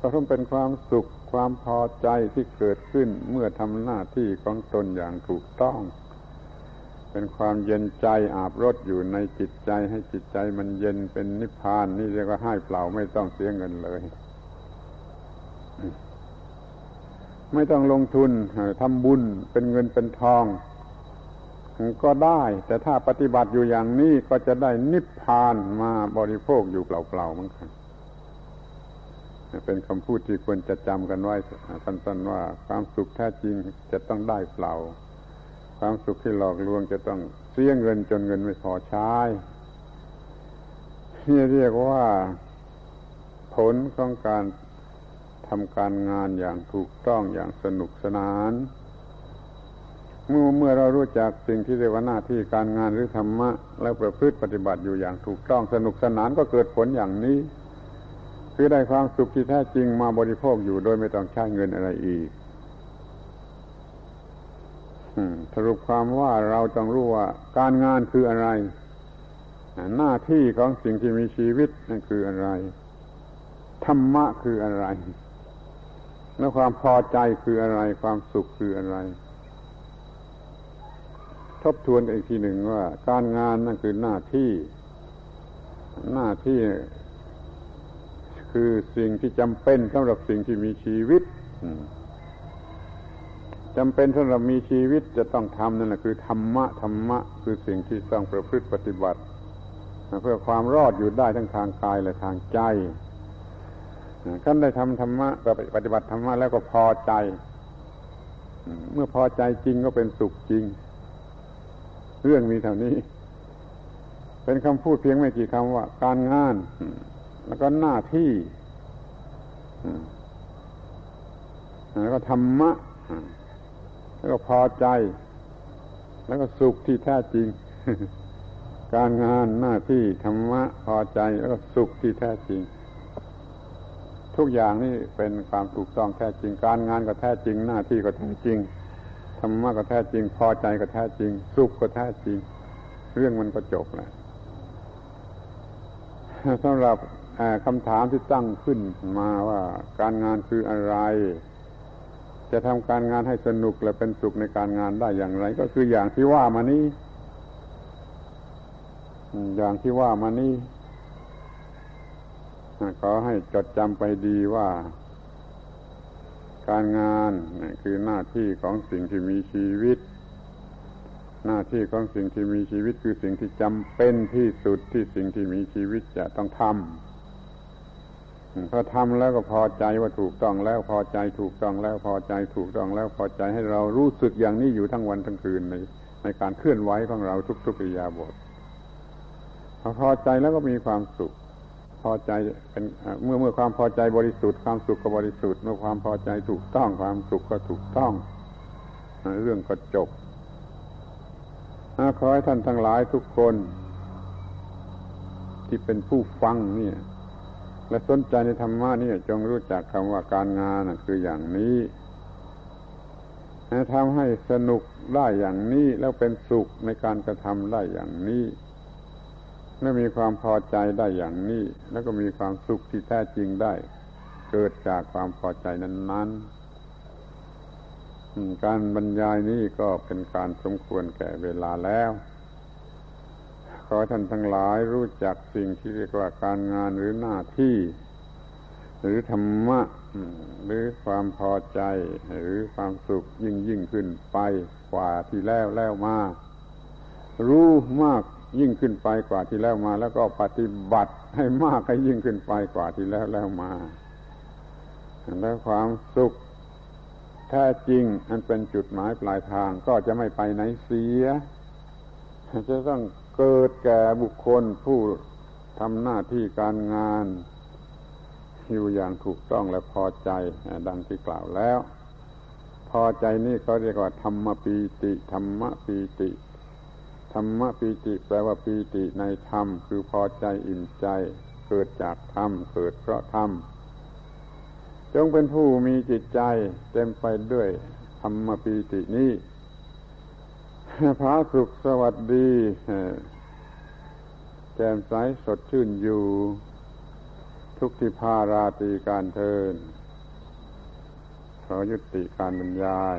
ก็ต้องเป็นความสุขความพอใจที่เกิดขึ้นเมื่อทำหน้าที่ของตนอย่างถูกต้อง เป็นความเย็นใจอาบรถอยู่ในจิตใจให้จิตใจมันเย็นเป็นนิพพาน นี่เรียกว่าให้เปล่าไม่ต้องเสียเงินเลยไม่ต้องลงทุนทำบุญเป็นเงินเป็นทอง ก็ได้ แต่ถ้าปฏิบัติอยู่อย่างนี้ก็จะได้นิพพานมาบริโภคอยู่เปล่าๆเหมือนกันเป็นคำพูดที่ควรจะจำกันไว้สั้นๆว่า ความสุขแท้จริงจะต้องได้เปล่า ความสุขที่หลอกลวงจะต้องเสียเงินจนเงินไม่พอใช้นี่เรียกว่า ผลของการทำการงานอย่างถูกต้องอย่างสนุกสนาน เมื่อเมื่อเรารู้จักสิ่งที่เรียกว่าหน้าที่การงานหรือธรรมะ แล้วประพฤติปฏิบัติอยู่อย่างถูกต้องสนุกสนานก็เกิดผลอย่างนี้ คือได้ความสุขที่แท้จริงมาบริโภคอยู่โดยไม่ต้องใช้เงินอะไรอีกสรุปความว่าเราต้องรู้ว่าการงานคืออะไร หน้าที่ของสิ่งที่มีชีวิตนั่นคืออะไร ธรรมะคืออะไร แล้วความพอใจคืออะไร ความสุขคืออะไร ทบทวนกันอีกทีหนึ่งว่า การงานนั่นคือหน้าที่ หน้าที่ คือสิ่งที่จำเป็นสำหรับสิ่งที่มีชีวิตจำเป็นสำหรับมีชีวิตจะต้องทำนั่นแหละคือธรรมะธรรมะ คือสิ่งที่ต้องประพฤติปฏิบัติ เพื่อความรอดอยู่ได้ทั้งทางกายและทางใจขั้นได้ทำธรรมะปฏิบัติธรรมะแล้วก็พอใจ เมื่อพอใจจริงก็เป็นสุขจริง เรื่องมีเท่านี้ เป็นคำพูดเพียงไม่กี่คำว่า การงาน แล้วก็หน้าที่แล้วก็ธรรมะ แล้วก็พอใจ แล้วก็สุขที่แท้จริง การงานหน้าที่ธรรมะ พอใจแล้วก็สุขที่แท้จริง ทุกอย่างนี่เป็นความถูกต้องแท้จริง การงานก็แท้จริง หน้าที่ก็แท้จริง ธรรมะก็แท้จริง พอใจก็แท้จริง สุขก็แท้จริง เรื่องมันก็จบแล้วสำหรับคำถามที่ตั้งขึ้นมาว่าการงานคืออะไร จะทำการงานให้สนุกและเป็นสุขในการงานได้อย่างไร ก็คืออย่างที่ว่ามานี้อย่างที่ว่ามานี้ขอให้จดจำไปดีว่า การงานคือหน้าที่ของสิ่งที่มีชีวิต หน้าที่ของสิ่งที่มีชีวิตคือสิ่งที่จำเป็นที่สุดที่สิ่งที่มีชีวิตจะต้องทำพอทำแล้วก็พอใจว่าถูกต้องแล้วพอใจถูกต้องแล้วพอใจถูกต้องแล้วพอใจให้เรารู้สึกอย่างนี้อยู่ทั้งวันทั้งคืนในในการเคลื่อนไหวของเราทุกๆอิยาบทพอพอใจแล้วก็มีความสุข พอใจเป็นเมื่อเมื่อความพอใจบริสุทธิ์ความสุขก็บริสุทธิ์เมื่อความพอใจถูกต้องความสุขก็ถูกต้อง เรื่องก็จบขอให้ท่านทั้งหลายทุกคน ที่เป็นผู้ฟังเนี่ย และสนใจในธรรมะนี่จงรู้จักคำว่าการงานคืออย่างนี้ทำให้สนุกได้อย่างนี้แล้วเป็นสุขในการกระทำได้อย่างนี้ และมีความพอใจได้อย่างนี้ แล้วก็มีความสุขที่แท้จริงได้ เกิดจากความพอใจนั้นๆการบรรยายนี้ก็เป็นการสมควรแก่เวลาแล้ว ขอท่านทั้งหลายรู้จักสิ่งที่เรียกว่าการงานหรือหน้าที่ หรือธรรมะหรือความพอใจ หรือความสุขยิ่งยิ่งขึ้นไปกว่าที่แล้วแล้วมารู้มาก ยิ่งขึ้นไปกว่าที่แล้วมา แล้วก็ปฏิบัติให้มากให้ยิ่งขึ้นไปกว่าที่แล้วแล้วมาแล้วความสุขแท้จริงอันเป็นจุดหมายปลายทางก็จะไม่ไปไหนเสีย จะต้องเกิดแก่บุคคลผู้ทำหน้าที่การงานอยู่อย่างถูกต้องและพอใจดังที่กล่าวแล้ว พอใจนี่เขาเรียกว่าธรรมปีติ ธรรมปีติ ธรรมปีติแปลว่าปีติในธรรม คือพอใจอิ่มใจ เกิดจากธรรม เกิดเพราะธรรม จงเป็นผู้มีจิตใจ เต็มไปด้วยธรรมปีตินี้พระสุขสวัสดีแจ่มใสสดชื่นอยู่ ทุกทิพาราตีการเทินขอยุติการบรรยาย